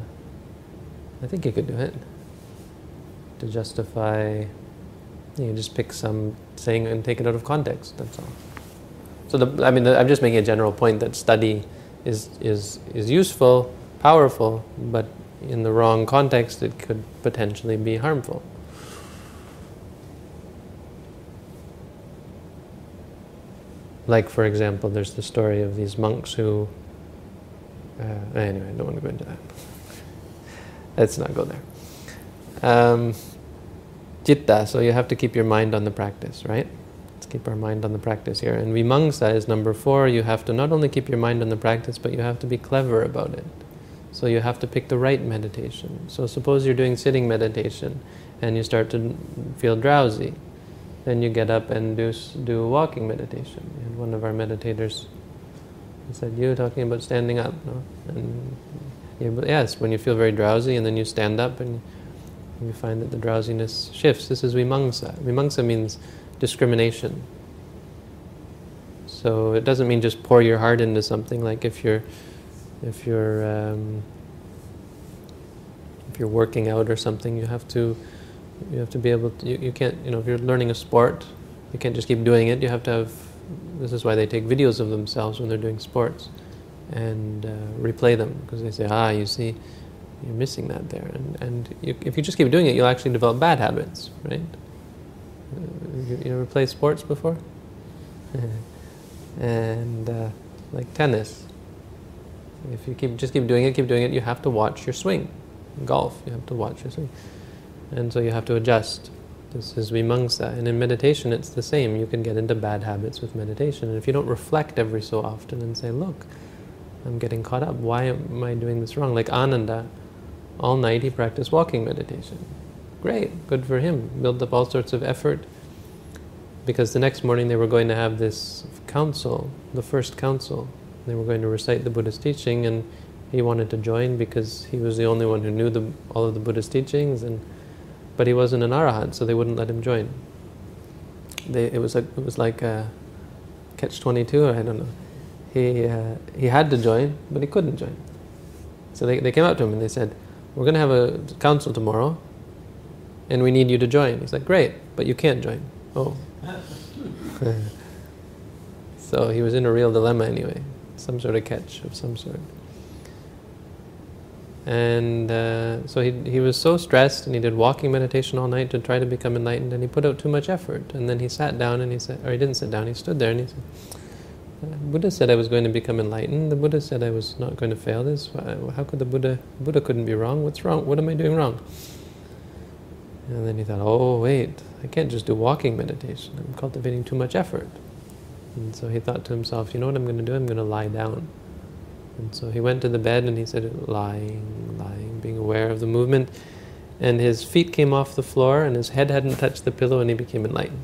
[SPEAKER 1] I think you could do it to justify. You just pick some saying and take it out of context. That's all. So the, I mean, the, I'm just making a general point that study is is is useful, powerful, but in the wrong context, it could potentially be harmful. Like, for example, there's the story of these monks who. Uh, anyway, I don't want to go into that. Let's not go there. Um, Chitta, so you have to keep your mind on the practice, right? Let's keep our mind on the practice here. And vimamsa is number four. You have to not only keep your mind on the practice, but you have to be clever about it. So you have to pick the right meditation. So suppose you're doing sitting meditation and you start to feel drowsy. Then you get up and do, do walking meditation. And one of our meditators said, you talking about standing up, no? And but yes, when you feel very drowsy and then you stand up and you find that the drowsiness shifts. This is vimamsa. Vimamsa means discrimination. So it doesn't mean just pour your heart into something. Like if you're, if you're, um, if you're working out or something, you have to, you have to be able to. You, you can't, you know, if you're learning a sport, you can't just keep doing it. You have to have. This is why they take videos of themselves when they're doing sports, and uh, replay them because they say, ah, you see, you're missing that there. And, and you, if you just keep doing it, you'll actually develop bad habits, right? Uh, you, you ever played sports before? and uh, like tennis, if you keep just keep doing it, keep doing it, you have to watch your swing. Golf, you have to watch your swing, and so you have to adjust This is vimamsa. And in meditation, it's the same. You can get into bad habits with meditation. And if you don't reflect every so often and say, look, I'm getting caught up. Why am I doing this wrong? Like Ananda, all night he practiced walking meditation. Great, good for him. Built up all sorts of effort. Because the next morning they were going to have this council, the first council. They were going to recite the Buddha's teaching, and he wanted to join because he was the only one who knew the, all of the Buddha's teachings, and but he wasn't an arahant, so they wouldn't let him join. They, it was like it was like a catch twenty two. or I don't know. He uh, he had to join, but he couldn't join. So they they came up to him and they said, "We're going to have a council tomorrow, and we need you to join." He's like, "Great, but you can't join." Oh. so he was in a real dilemma anyway, some sort of catch of some sort. And uh, so he, he was so stressed and he did walking meditation all night to try to become enlightened and he put out too much effort. And then he sat down and he said, or he didn't sit down, he stood there and he said, "The Buddha said I was going to become enlightened. The Buddha said I was not going to fail this. How could the Buddha, Buddha couldn't be wrong. What's wrong? What am I doing wrong? And then he thought, oh wait, I can't just do walking meditation. I'm cultivating too much effort. And so he thought to himself, you know what I'm going to do? I'm going to lie down. And so he went to the bed and he said, lying, lying, being aware of the movement. And his feet came off the floor and his head hadn't touched the pillow and he became enlightened.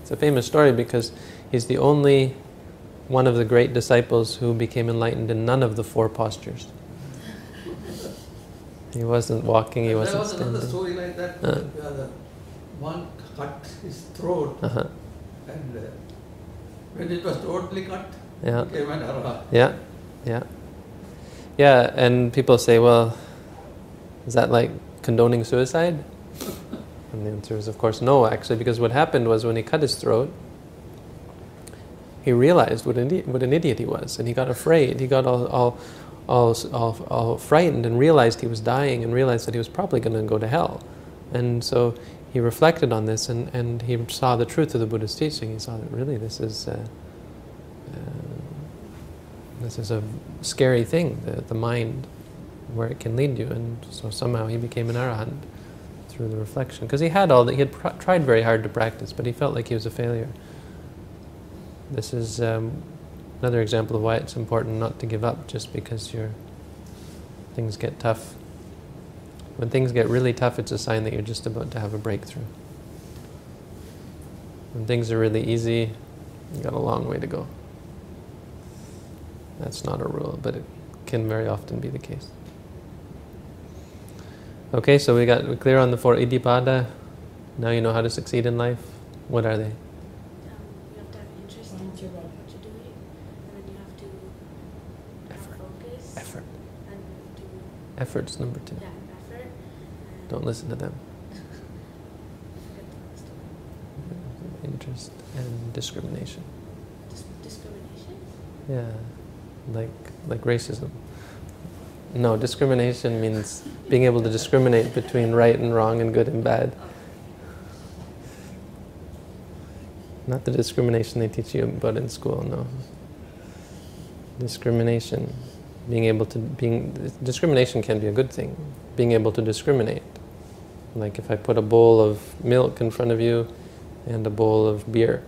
[SPEAKER 1] It's a famous story because he's the only one of the great disciples who became enlightened in none of the four postures. He wasn't walking, he wasn't standing.
[SPEAKER 5] There was another story like that,
[SPEAKER 1] Uh.
[SPEAKER 5] where the one cut his throat,
[SPEAKER 1] Uh-huh.
[SPEAKER 5] and uh, when it was totally cut,
[SPEAKER 1] Yeah.
[SPEAKER 5] he came an arahant.
[SPEAKER 1] Yeah, yeah. Yeah, and people say, well, is that like condoning suicide? And the answer is, of course, no, actually, because what happened was when he cut his throat, he realized what an, what an idiot he was, and he got afraid. He got all, all, all, all, all frightened and realized he was dying and realized that he was probably going to go to hell. And so he reflected on this and, and he saw the truth of the Buddha's teaching. He saw that really this is. Uh, this is a scary thing, the, the mind, where it can lead you. And so somehow he became an arahant through the reflection. Because he had all that, he had tried very hard to practice, but he felt like he was a failure. This is um, another example of why it's important not to give up just because your things get tough. When things get really tough, it's a sign that you're just about to have a breakthrough. When things are really easy, you've got a long way to go. That's not a rule, but it can very often be the case. Okay, so we got we're clear on the four iddhipada. Now you know how to succeed in life. What are they?
[SPEAKER 2] Um, you have to have interest in
[SPEAKER 3] Panchavad.
[SPEAKER 2] what you're doing, and then you have to have
[SPEAKER 1] Effort.
[SPEAKER 2] focus
[SPEAKER 1] Effort.
[SPEAKER 2] and do
[SPEAKER 1] Effort's number two.
[SPEAKER 2] yeah, effort.
[SPEAKER 1] Don't listen to them.
[SPEAKER 2] I forget the last one.
[SPEAKER 1] Interest and discrimination.
[SPEAKER 2] Dis- discrimination.
[SPEAKER 1] Yeah, like like racism. No, discrimination means being able to discriminate between right and wrong and good and bad. Not the discrimination they teach you about in school, no. Discrimination, being able to being discrimination can be a good thing. Being able to discriminate, like if I put a bowl of milk in front of you and a bowl of beer,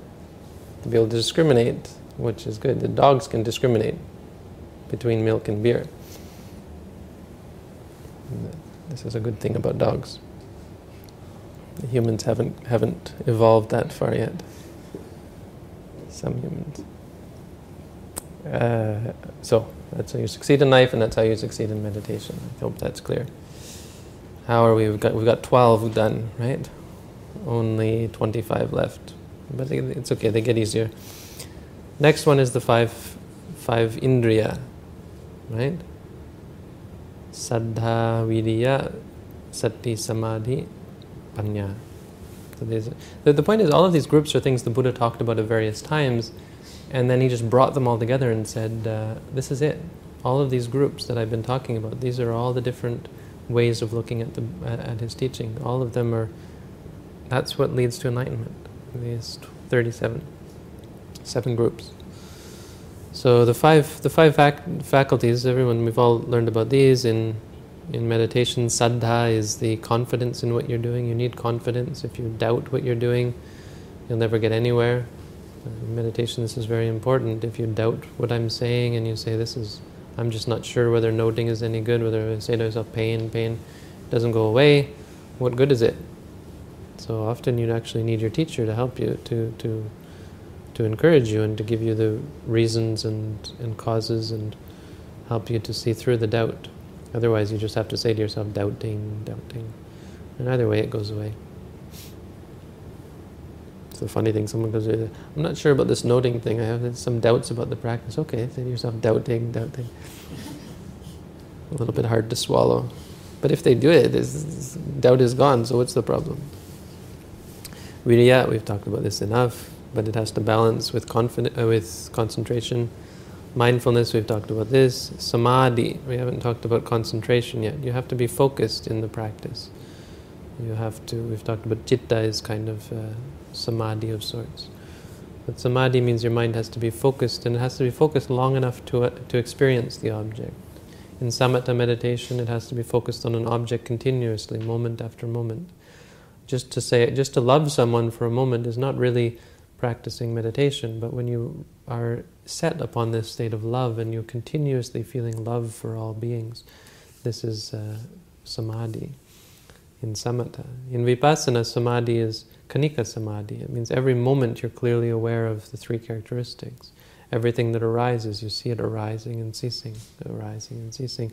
[SPEAKER 1] to be able to discriminate, which is good. The dogs can discriminate between milk and beer. This is a good thing about dogs. The humans haven't haven't evolved that far yet. Some humans. Uh, so that's how you succeed in life, and that's how you succeed in meditation. I hope that's clear. How are we? We've got we've got twelve done, right? Only twenty-five left, but it's okay. They get easier. Next one is the five five indriya, right? Saddha, Viriya, Sati, Samadhi, Panna. So the, the point is, all of these groups are things the Buddha talked about at various times, and then he just brought them all together and said, uh, This is it. All of these groups that I've been talking about, these are all the different ways of looking at, the, at, at his teaching. All of them are, that's what leads to enlightenment. These 37, seven groups. So the five, the five fac- faculties, everyone, we've all learned about these in in meditation, saddha is the confidence in what you're doing. You need confidence. If you doubt what you're doing, you'll never get anywhere. Uh, in meditation, this is very important. If you doubt what I'm saying and you say, This is, I'm just not sure whether noting is any good, whether I say to myself, pain, pain doesn't go away, what good is it? So often you actually need your teacher to help you, to, to, to encourage you and to give you the reasons and, and causes and help you to see through the doubt. Otherwise, you just have to say to yourself, doubting, doubting. And either way, it goes away. It's a funny thing. Someone goes, I'm not sure about this noting thing. I have some doubts about the practice. Okay, say to yourself, doubting, doubting. A little bit hard to swallow. But if they do it, doubt is gone, so what's the problem? Viriya, we've talked about this enough, but it has to balance with, uh, with concentration Mindfulness, we've talked about this. Samadhi, we haven't talked about concentration yet. You have to be focused in the practice. You have to, we've talked about chitta is kind of uh, samadhi of sorts. But samadhi means your mind has to be focused, and it has to be focused long enough to, uh, to experience the object. In samatha meditation, it has to be focused on an object continuously, moment after moment. Just to say, just to love someone for a moment is not really practicing meditation, but when you are set upon this state of love and you're continuously feeling love for all beings. This is uh, samadhi in samatha. In vipassana, samadhi is khanika samadhi. It means every moment you're clearly aware of the three characteristics. Everything that arises, you see it arising and ceasing, arising and ceasing.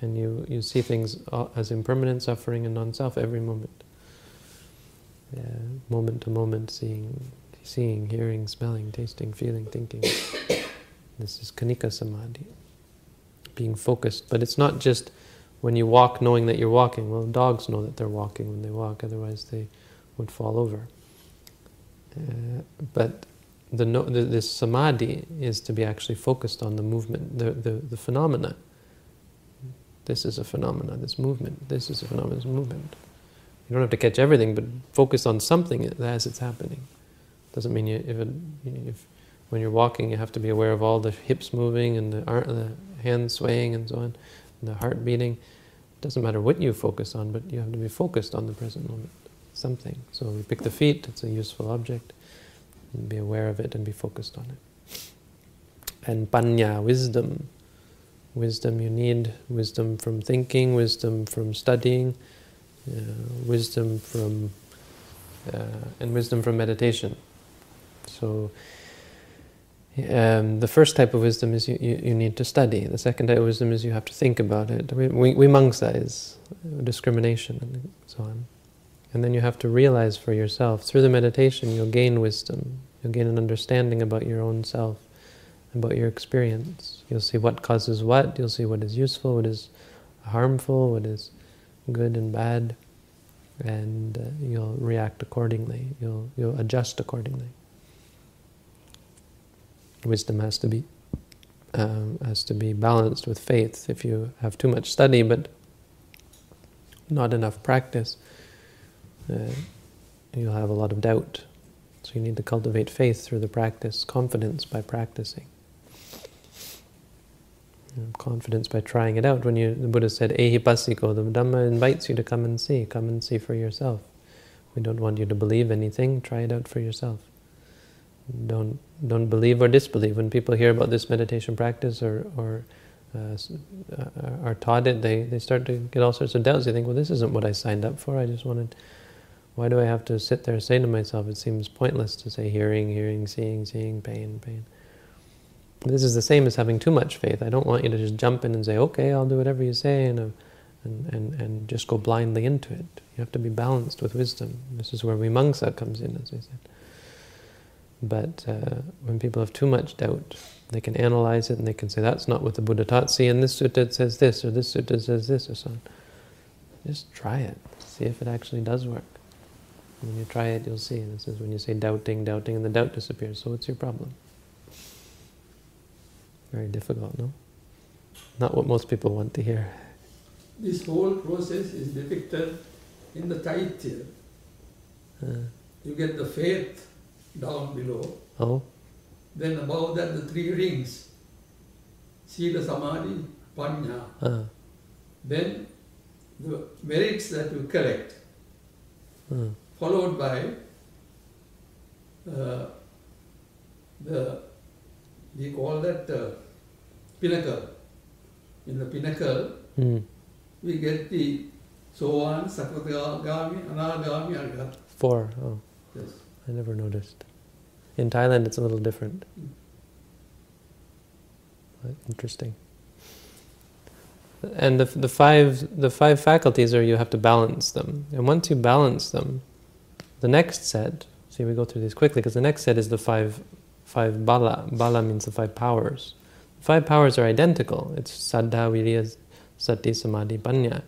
[SPEAKER 1] And you, you see things as impermanent, suffering, and non self every moment. Yeah, moment to moment, seeing seeing, hearing, smelling, tasting, feeling, thinking. this is Khanika Samadhi, being focused. But it's not just when you walk knowing that you're walking. Well, dogs know that they're walking when they walk, otherwise they would fall over. Uh, but the, no, the, this samadhi is to be actually focused on the movement, the, the, the phenomena. This is a phenomena, this movement. This is a phenomenon, this movement. You don't have to catch everything, but focus on something as it's happening. Doesn't mean you, if, it, if when you're walking, you have to be aware of all the hips moving and the, the hands swaying and so on, and the heart beating. It doesn't matter what you focus on, but you have to be focused on the present moment. Something. So we pick the feet, it's a useful object, and be aware of it and be focused on it. And panna, wisdom. Wisdom, you need wisdom from thinking, wisdom from studying, uh, wisdom from, uh, and wisdom from meditation. So um, the first type of wisdom is you, you, you, need to study. The second type of wisdom is you have to think about it. Vimamsa is discrimination and so on. And then you have to realize for yourself. Through the meditation, you'll gain wisdom. You'll gain an understanding about your own self, about your experience. You'll see what causes what. You'll see what is useful, what is harmful, what is good and bad. And uh, you'll react accordingly. You'll, you'll adjust accordingly. Wisdom has to be um, has to be balanced with faith. If you have too much study but not enough practice, uh, you'll have a lot of doubt. So you need to cultivate faith through the practice, confidence by practicing. confidence by trying it out. When you, the Buddha said, Ehipassiko, the Dhamma invites you to come and see, come and see for yourself. We don't want you to believe anything, try it out for yourself. Don't don't believe or disbelieve. When people hear about this meditation practice or, or uh, uh, are taught it, they, they start to get all sorts of doubts. They think, well, this isn't what I signed up for. I just wanted, why do I have to sit there and say to myself, it seems pointless to say hearing, hearing, seeing, seeing, pain, pain. This is the same as having too much faith. I don't want you to just jump in and say, okay, I'll do whatever you say, and, uh, and, and, and just go blindly into it. You have to be balanced with wisdom. This is where vimamsa comes in, as we said. But uh, when people have too much doubt, they can analyze it and they can say, that's not what the Buddha taught. See, in this sutta it says this, or this sutta says this, or so on. Just try it. See if it actually does work. When you try it, you'll see. This is when you say doubting, doubting, and the doubt disappears. So what's your problem? Very difficult, no? Not what most people want to hear.
[SPEAKER 5] This whole process is depicted in the Chaitya. Uh. You get the faith down below.
[SPEAKER 1] Oh.
[SPEAKER 5] Then above that the three rings. Sila Samadhi, Panna.
[SPEAKER 1] Uh.
[SPEAKER 5] Then the merits that you collect,
[SPEAKER 1] Mm.
[SPEAKER 5] followed by uh, the, we call that uh, pinnacle. In the pinnacle,
[SPEAKER 1] Mm.
[SPEAKER 5] we get the Sohan, Sakadagami, Anagami, Arhat.
[SPEAKER 1] Four. Oh,
[SPEAKER 5] Yes.
[SPEAKER 1] I never noticed. In Thailand, it's a little different. Interesting. And the, the five the five faculties are you have to balance them, and once you balance them, the next set. See, we go through these quickly because the next set is the five five bala. Bala means the five powers. The five powers are identical. It's saddha, virya, sati, samadhi, panna.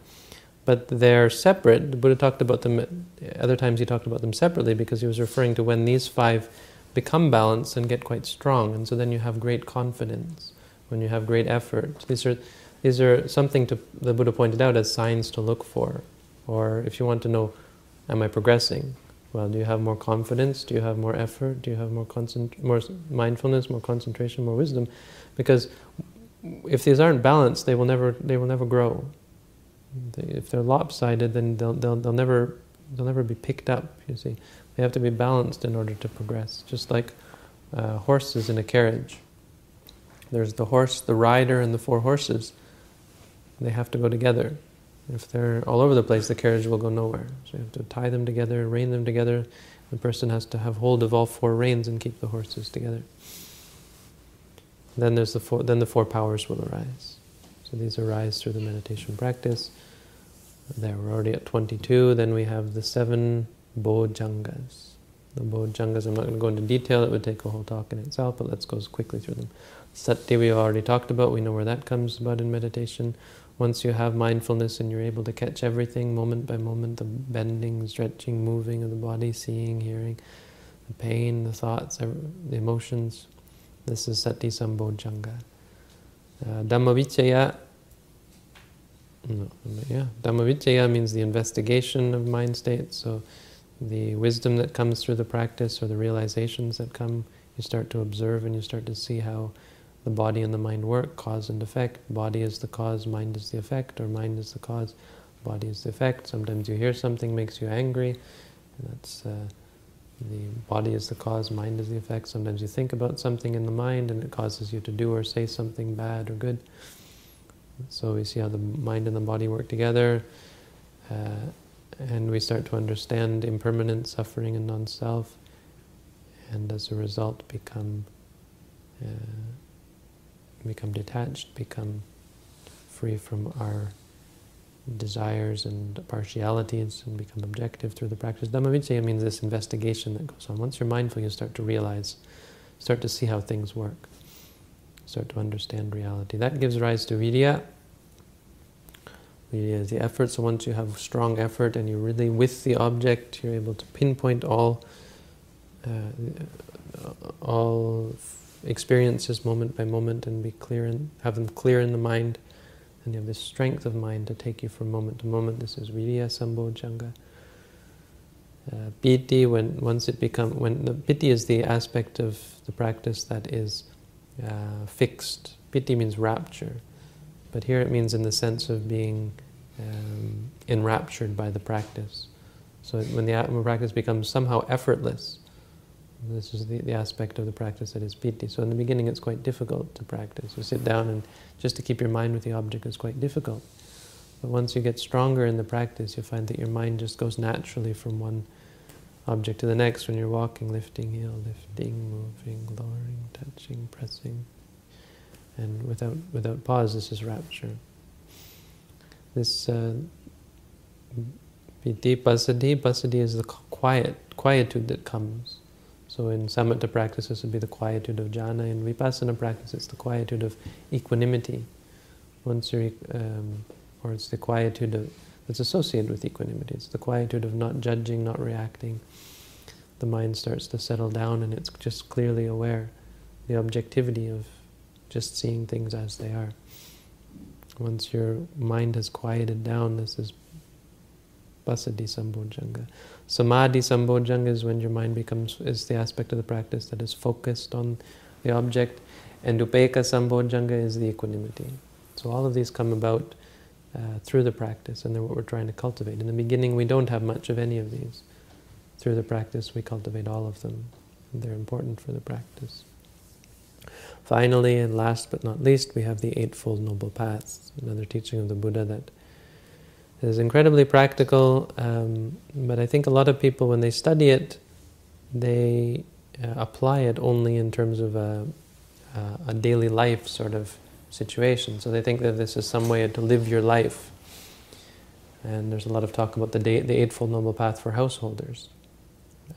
[SPEAKER 1] But they're separate. The Buddha talked about them, other times he talked about them separately because he was referring to when these five become balanced and get quite strong. And so then you have great confidence, when you have great effort. These are, these are something to, the Buddha pointed out as signs to look for. Or if you want to know, am I progressing? Well, do you have more confidence? Do you have more effort? Do you have more, concent- more mindfulness, more concentration, more wisdom? Because if these aren't balanced, they will never, they will never grow. If they're lopsided, then they'll, they'll, they'll never they'll never be picked up. You see, they have to be balanced in order to progress. Just like uh, horses in a carriage. There's the horse, the rider, and the four horses. They have to go together. If they're all over the place, the carriage will go nowhere. So you have to tie them together, rein them together. The person has to have hold of all four reins and keep the horses together. Then there's the four. Then the four powers will arise. So these arise through the meditation practice. There, we're already at 22. Then we have the seven Bojjhangas. The Bojjhangas, I'm not going to go into detail, it would take a whole talk in itself, but let's go quickly through them. Sati we've already talked about, we know where that comes about in meditation. Once you have mindfulness and you're able to catch everything moment by moment, the bending, stretching, moving of the body, seeing, hearing, the pain, the thoughts, the emotions, this is Sati Sambojjhanga. Uh, Dhammavicaya, no, yeah, Dhammavicaya means the investigation of mind states. So, the wisdom that comes through the practice or the realizations that come, you start to observe and you start to see how the body and the mind work, cause and effect. Body is the cause, mind is the effect, or mind is the cause, body is the effect. Sometimes you hear something makes you angry, that's uh, the body is the cause, mind is the effect. Sometimes you think about something in the mind and it causes you to do or say something bad or good. So we see how the mind and the body work together, uh, and we start to understand impermanent suffering and non-self, and as a result become uh, become detached, become free from our desires and partialities, and become objective through the practice. Dhammavicaya means this investigation that goes on. Once you're mindful, you start to realize, start to see how things work start to understand reality. That gives rise to virya. Virya the effort. So once you have strong effort and you're really with the object, you're able to pinpoint all uh, all experiences moment by moment and be clear and have them clear in the mind. And you have this strength of mind to take you from moment to moment. This is virya sambojjhanga. Uh, piti, when once it become when the piti is the aspect of the practice that is uh, fixed. Piti means rapture, but here it means in the sense of being um, enraptured by the practice. So when the practice becomes somehow effortless, this is the, the aspect of the practice that is piti. So in the beginning it's quite difficult to practice. You sit down and just to keep your mind with the object is quite difficult. But once you get stronger in the practice, you find that your mind just goes naturally from one object to the next when you're walking, lifting, heel, lifting, moving, lowering, touching, pressing. And without without pause, this is rapture. This uh, passaddhi is the quiet, quietude that comes. So in samatha practice, this would be the quietude of jhana. In vipassana practice, it's the quietude of equanimity. Once you're, um, or it's the quietude of, that's associated with equanimity. It's the quietude of not judging, not reacting. The mind starts to settle down and it's just clearly aware. The objectivity of just seeing things as they are. Once your mind has quieted down, this is passaddhi sambojjhanga. Samadhi sambojjhanga is when your mind becomes, is the aspect of the practice that is focused on the object. And upekkha sambojjhanga is the equanimity. So all of these come about uh, through the practice, and they're what we're trying to cultivate. In the beginning, we don't have much of any of these. Through the practice, we cultivate all of them. They're important for the practice. Finally, and last but not least, we have the Eightfold Noble Paths, another teaching of the Buddha that is incredibly practical, um, but I think a lot of people, when they study it, they uh, apply it only in terms of a, a, daily life sort of situation. So they think that this is some way to live your life. And there's a lot of talk about the, day, the Eightfold Noble Path for householders.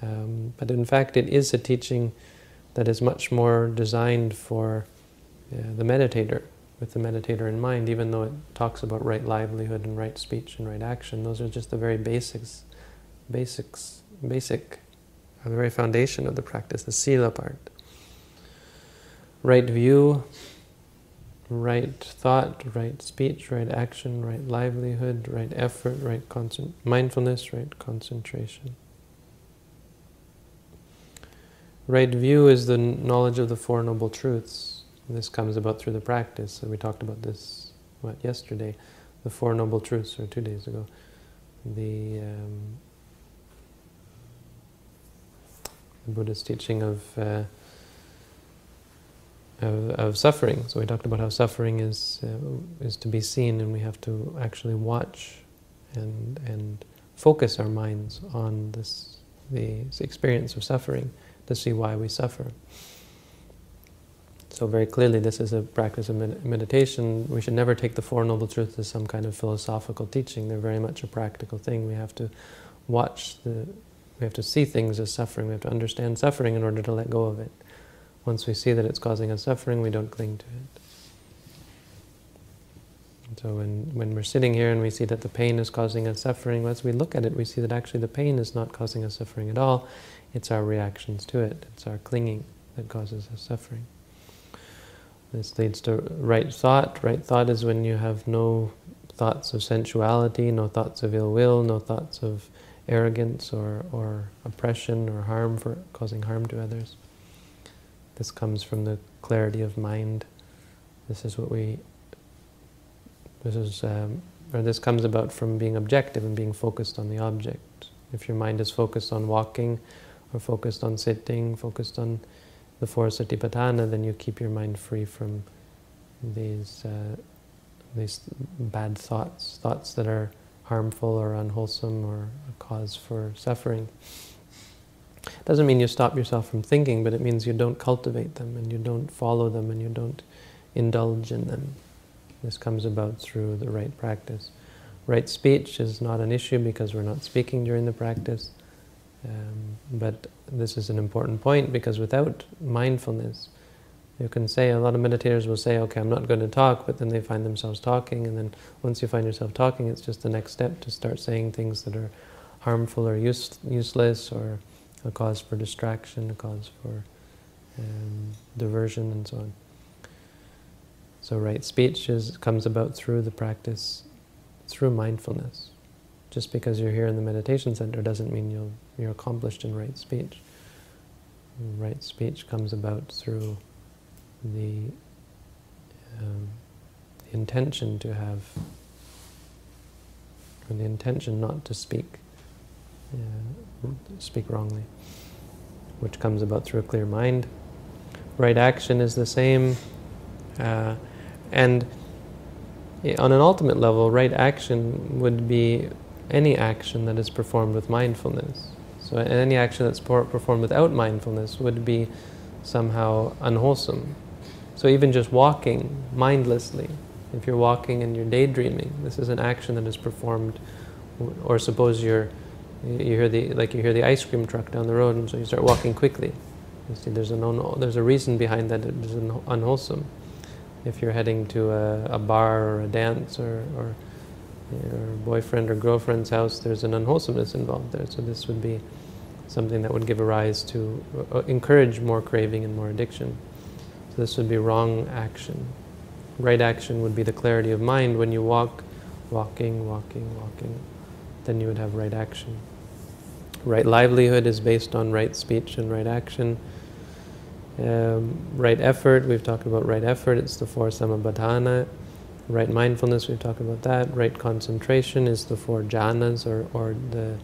[SPEAKER 1] Um, but in fact, it is a teaching that is much more designed for uh, the meditator, with the meditator in mind, even though it talks about right livelihood and right speech and right action. Those are just the very basics, basics, basic, the very foundation of the practice, the sila part. Right view, right thought, right speech, right action, right livelihood, right effort, right mindfulness, right concentration. Right view is the knowledge of the Four Noble Truths. This comes about through the practice, and we talked about this, what, yesterday, the Four Noble Truths, or two days ago. The, um, the Buddha's teaching of, uh, of, of suffering. So we talked about how suffering is uh, is to be seen, and we have to actually watch and and focus our minds on this the experience of suffering to see why we suffer. So very clearly this is a practice of med meditation. We should never take the Four Noble Truths as some kind of philosophical teaching. They're very much a practical thing. We have to watch the, we have to see things as suffering. We have to understand suffering in order to let go of it. Once we see that it's causing us suffering, we don't cling to it. So when, when we're sitting here and we see that the pain is causing us suffering, as we look at it, we see that actually the pain is not causing us suffering at all. It's our reactions to it. It's our clinging that causes us suffering. This leads to right thought. Right thought is when you have no thoughts of sensuality, no thoughts of ill will, no thoughts of arrogance or, or oppression or harm for causing harm to others. This comes from the clarity of mind. This is what we. This is, um, or this comes about from being objective and being focused on the object. If your mind is focused on walking, or focused on sitting, focused on the four satipatthana, then you keep your mind free from these uh, these bad thoughts, thoughts that are harmful or unwholesome or a cause for suffering. Doesn't mean you stop yourself from thinking, but it means you don't cultivate them and you don't follow them and you don't indulge in them. This comes about through the right practice. Right speech is not an issue because we're not speaking during the practice. Um, but this is an important point because without mindfulness, you can say, a lot of meditators will say, okay, I'm not going to talk, but then they find themselves talking, and then once you find yourself talking, it's just the next step to start saying things that are harmful or use, useless or a cause for distraction, a cause for um, diversion, and so on. So right speech is, comes about through the practice, through mindfulness. Just because you're here in the meditation center doesn't mean you'll, you're accomplished in right speech. Right speech comes about through the um, intention to have, or the intention not to speak, uh, speak wrongly, which comes about through a clear mind. Right action is the same, uh, and on an ultimate level, right action would be any action that is performed with mindfulness. So any action that's performed without mindfulness would be somehow unwholesome. So even just walking mindlessly, if you're walking and you're daydreaming, this is an action that is performed, or suppose you're, you hear the, like you hear the ice cream truck down the road and so you start walking quickly. You see there's, an, there's a reason behind that it is unwholesome. If you're heading to a, a bar or a dance or, or your boyfriend or girlfriend's house, there's an unwholesomeness involved there. So this would be something that would give a rise to uh, encourage more craving and more addiction. So this would be wrong action. Right action would be the clarity of mind when you walk, walking, walking, walking. Then you would have right action. Right livelihood is based on right speech and right action. Um, right effort, we've talked about right effort, it's the four sammappadhana Right mindfulness, we've talked about that. Right concentration is the four jhanas, or, or the,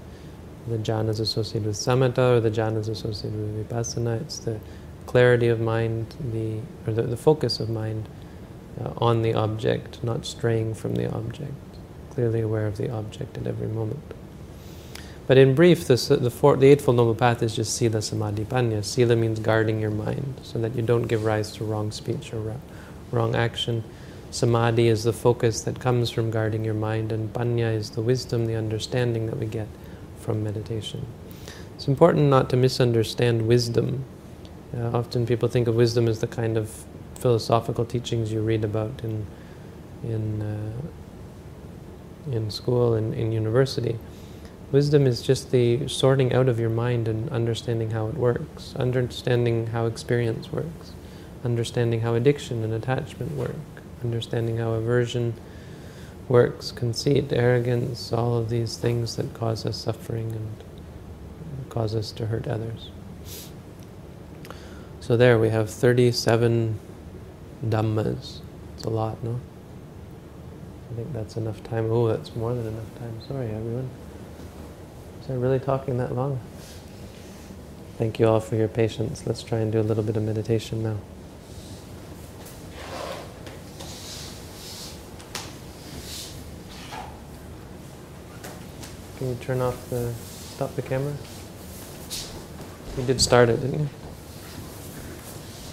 [SPEAKER 1] the jhanas associated with samatha, or the jhanas associated with vipassana. It's the clarity of mind, the, or the, the focus of mind uh, on the object, not straying from the object, clearly aware of the object at every moment. But in brief, the, the, four, the Eightfold Noble Path is just sila, samadhi, panna. Sila means guarding your mind so that you don't give rise to wrong speech or wrong action. Samadhi is the focus that comes from guarding your mind, and panna is the wisdom, the understanding that we get from meditation. It's important not to misunderstand wisdom. Uh, often people think of wisdom as the kind of philosophical teachings you read about in in uh, in school and in university. Wisdom is just the sorting out of your mind and understanding how it works, understanding how experience works, understanding how addiction and attachment work, understanding how aversion works, conceit, arrogance, all of these things that cause us suffering and cause us to hurt others. So there we have 37 Dhammas. It's a lot, no? I think that's enough time. Oh, that's more than enough time. Sorry, everyone. Was I really talking that long? Thank you all for your patience. Let's try and do a little bit of meditation now. Can you turn off the, stop the camera? You did start it, didn't you?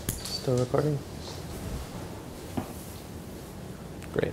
[SPEAKER 1] Still recording? Great.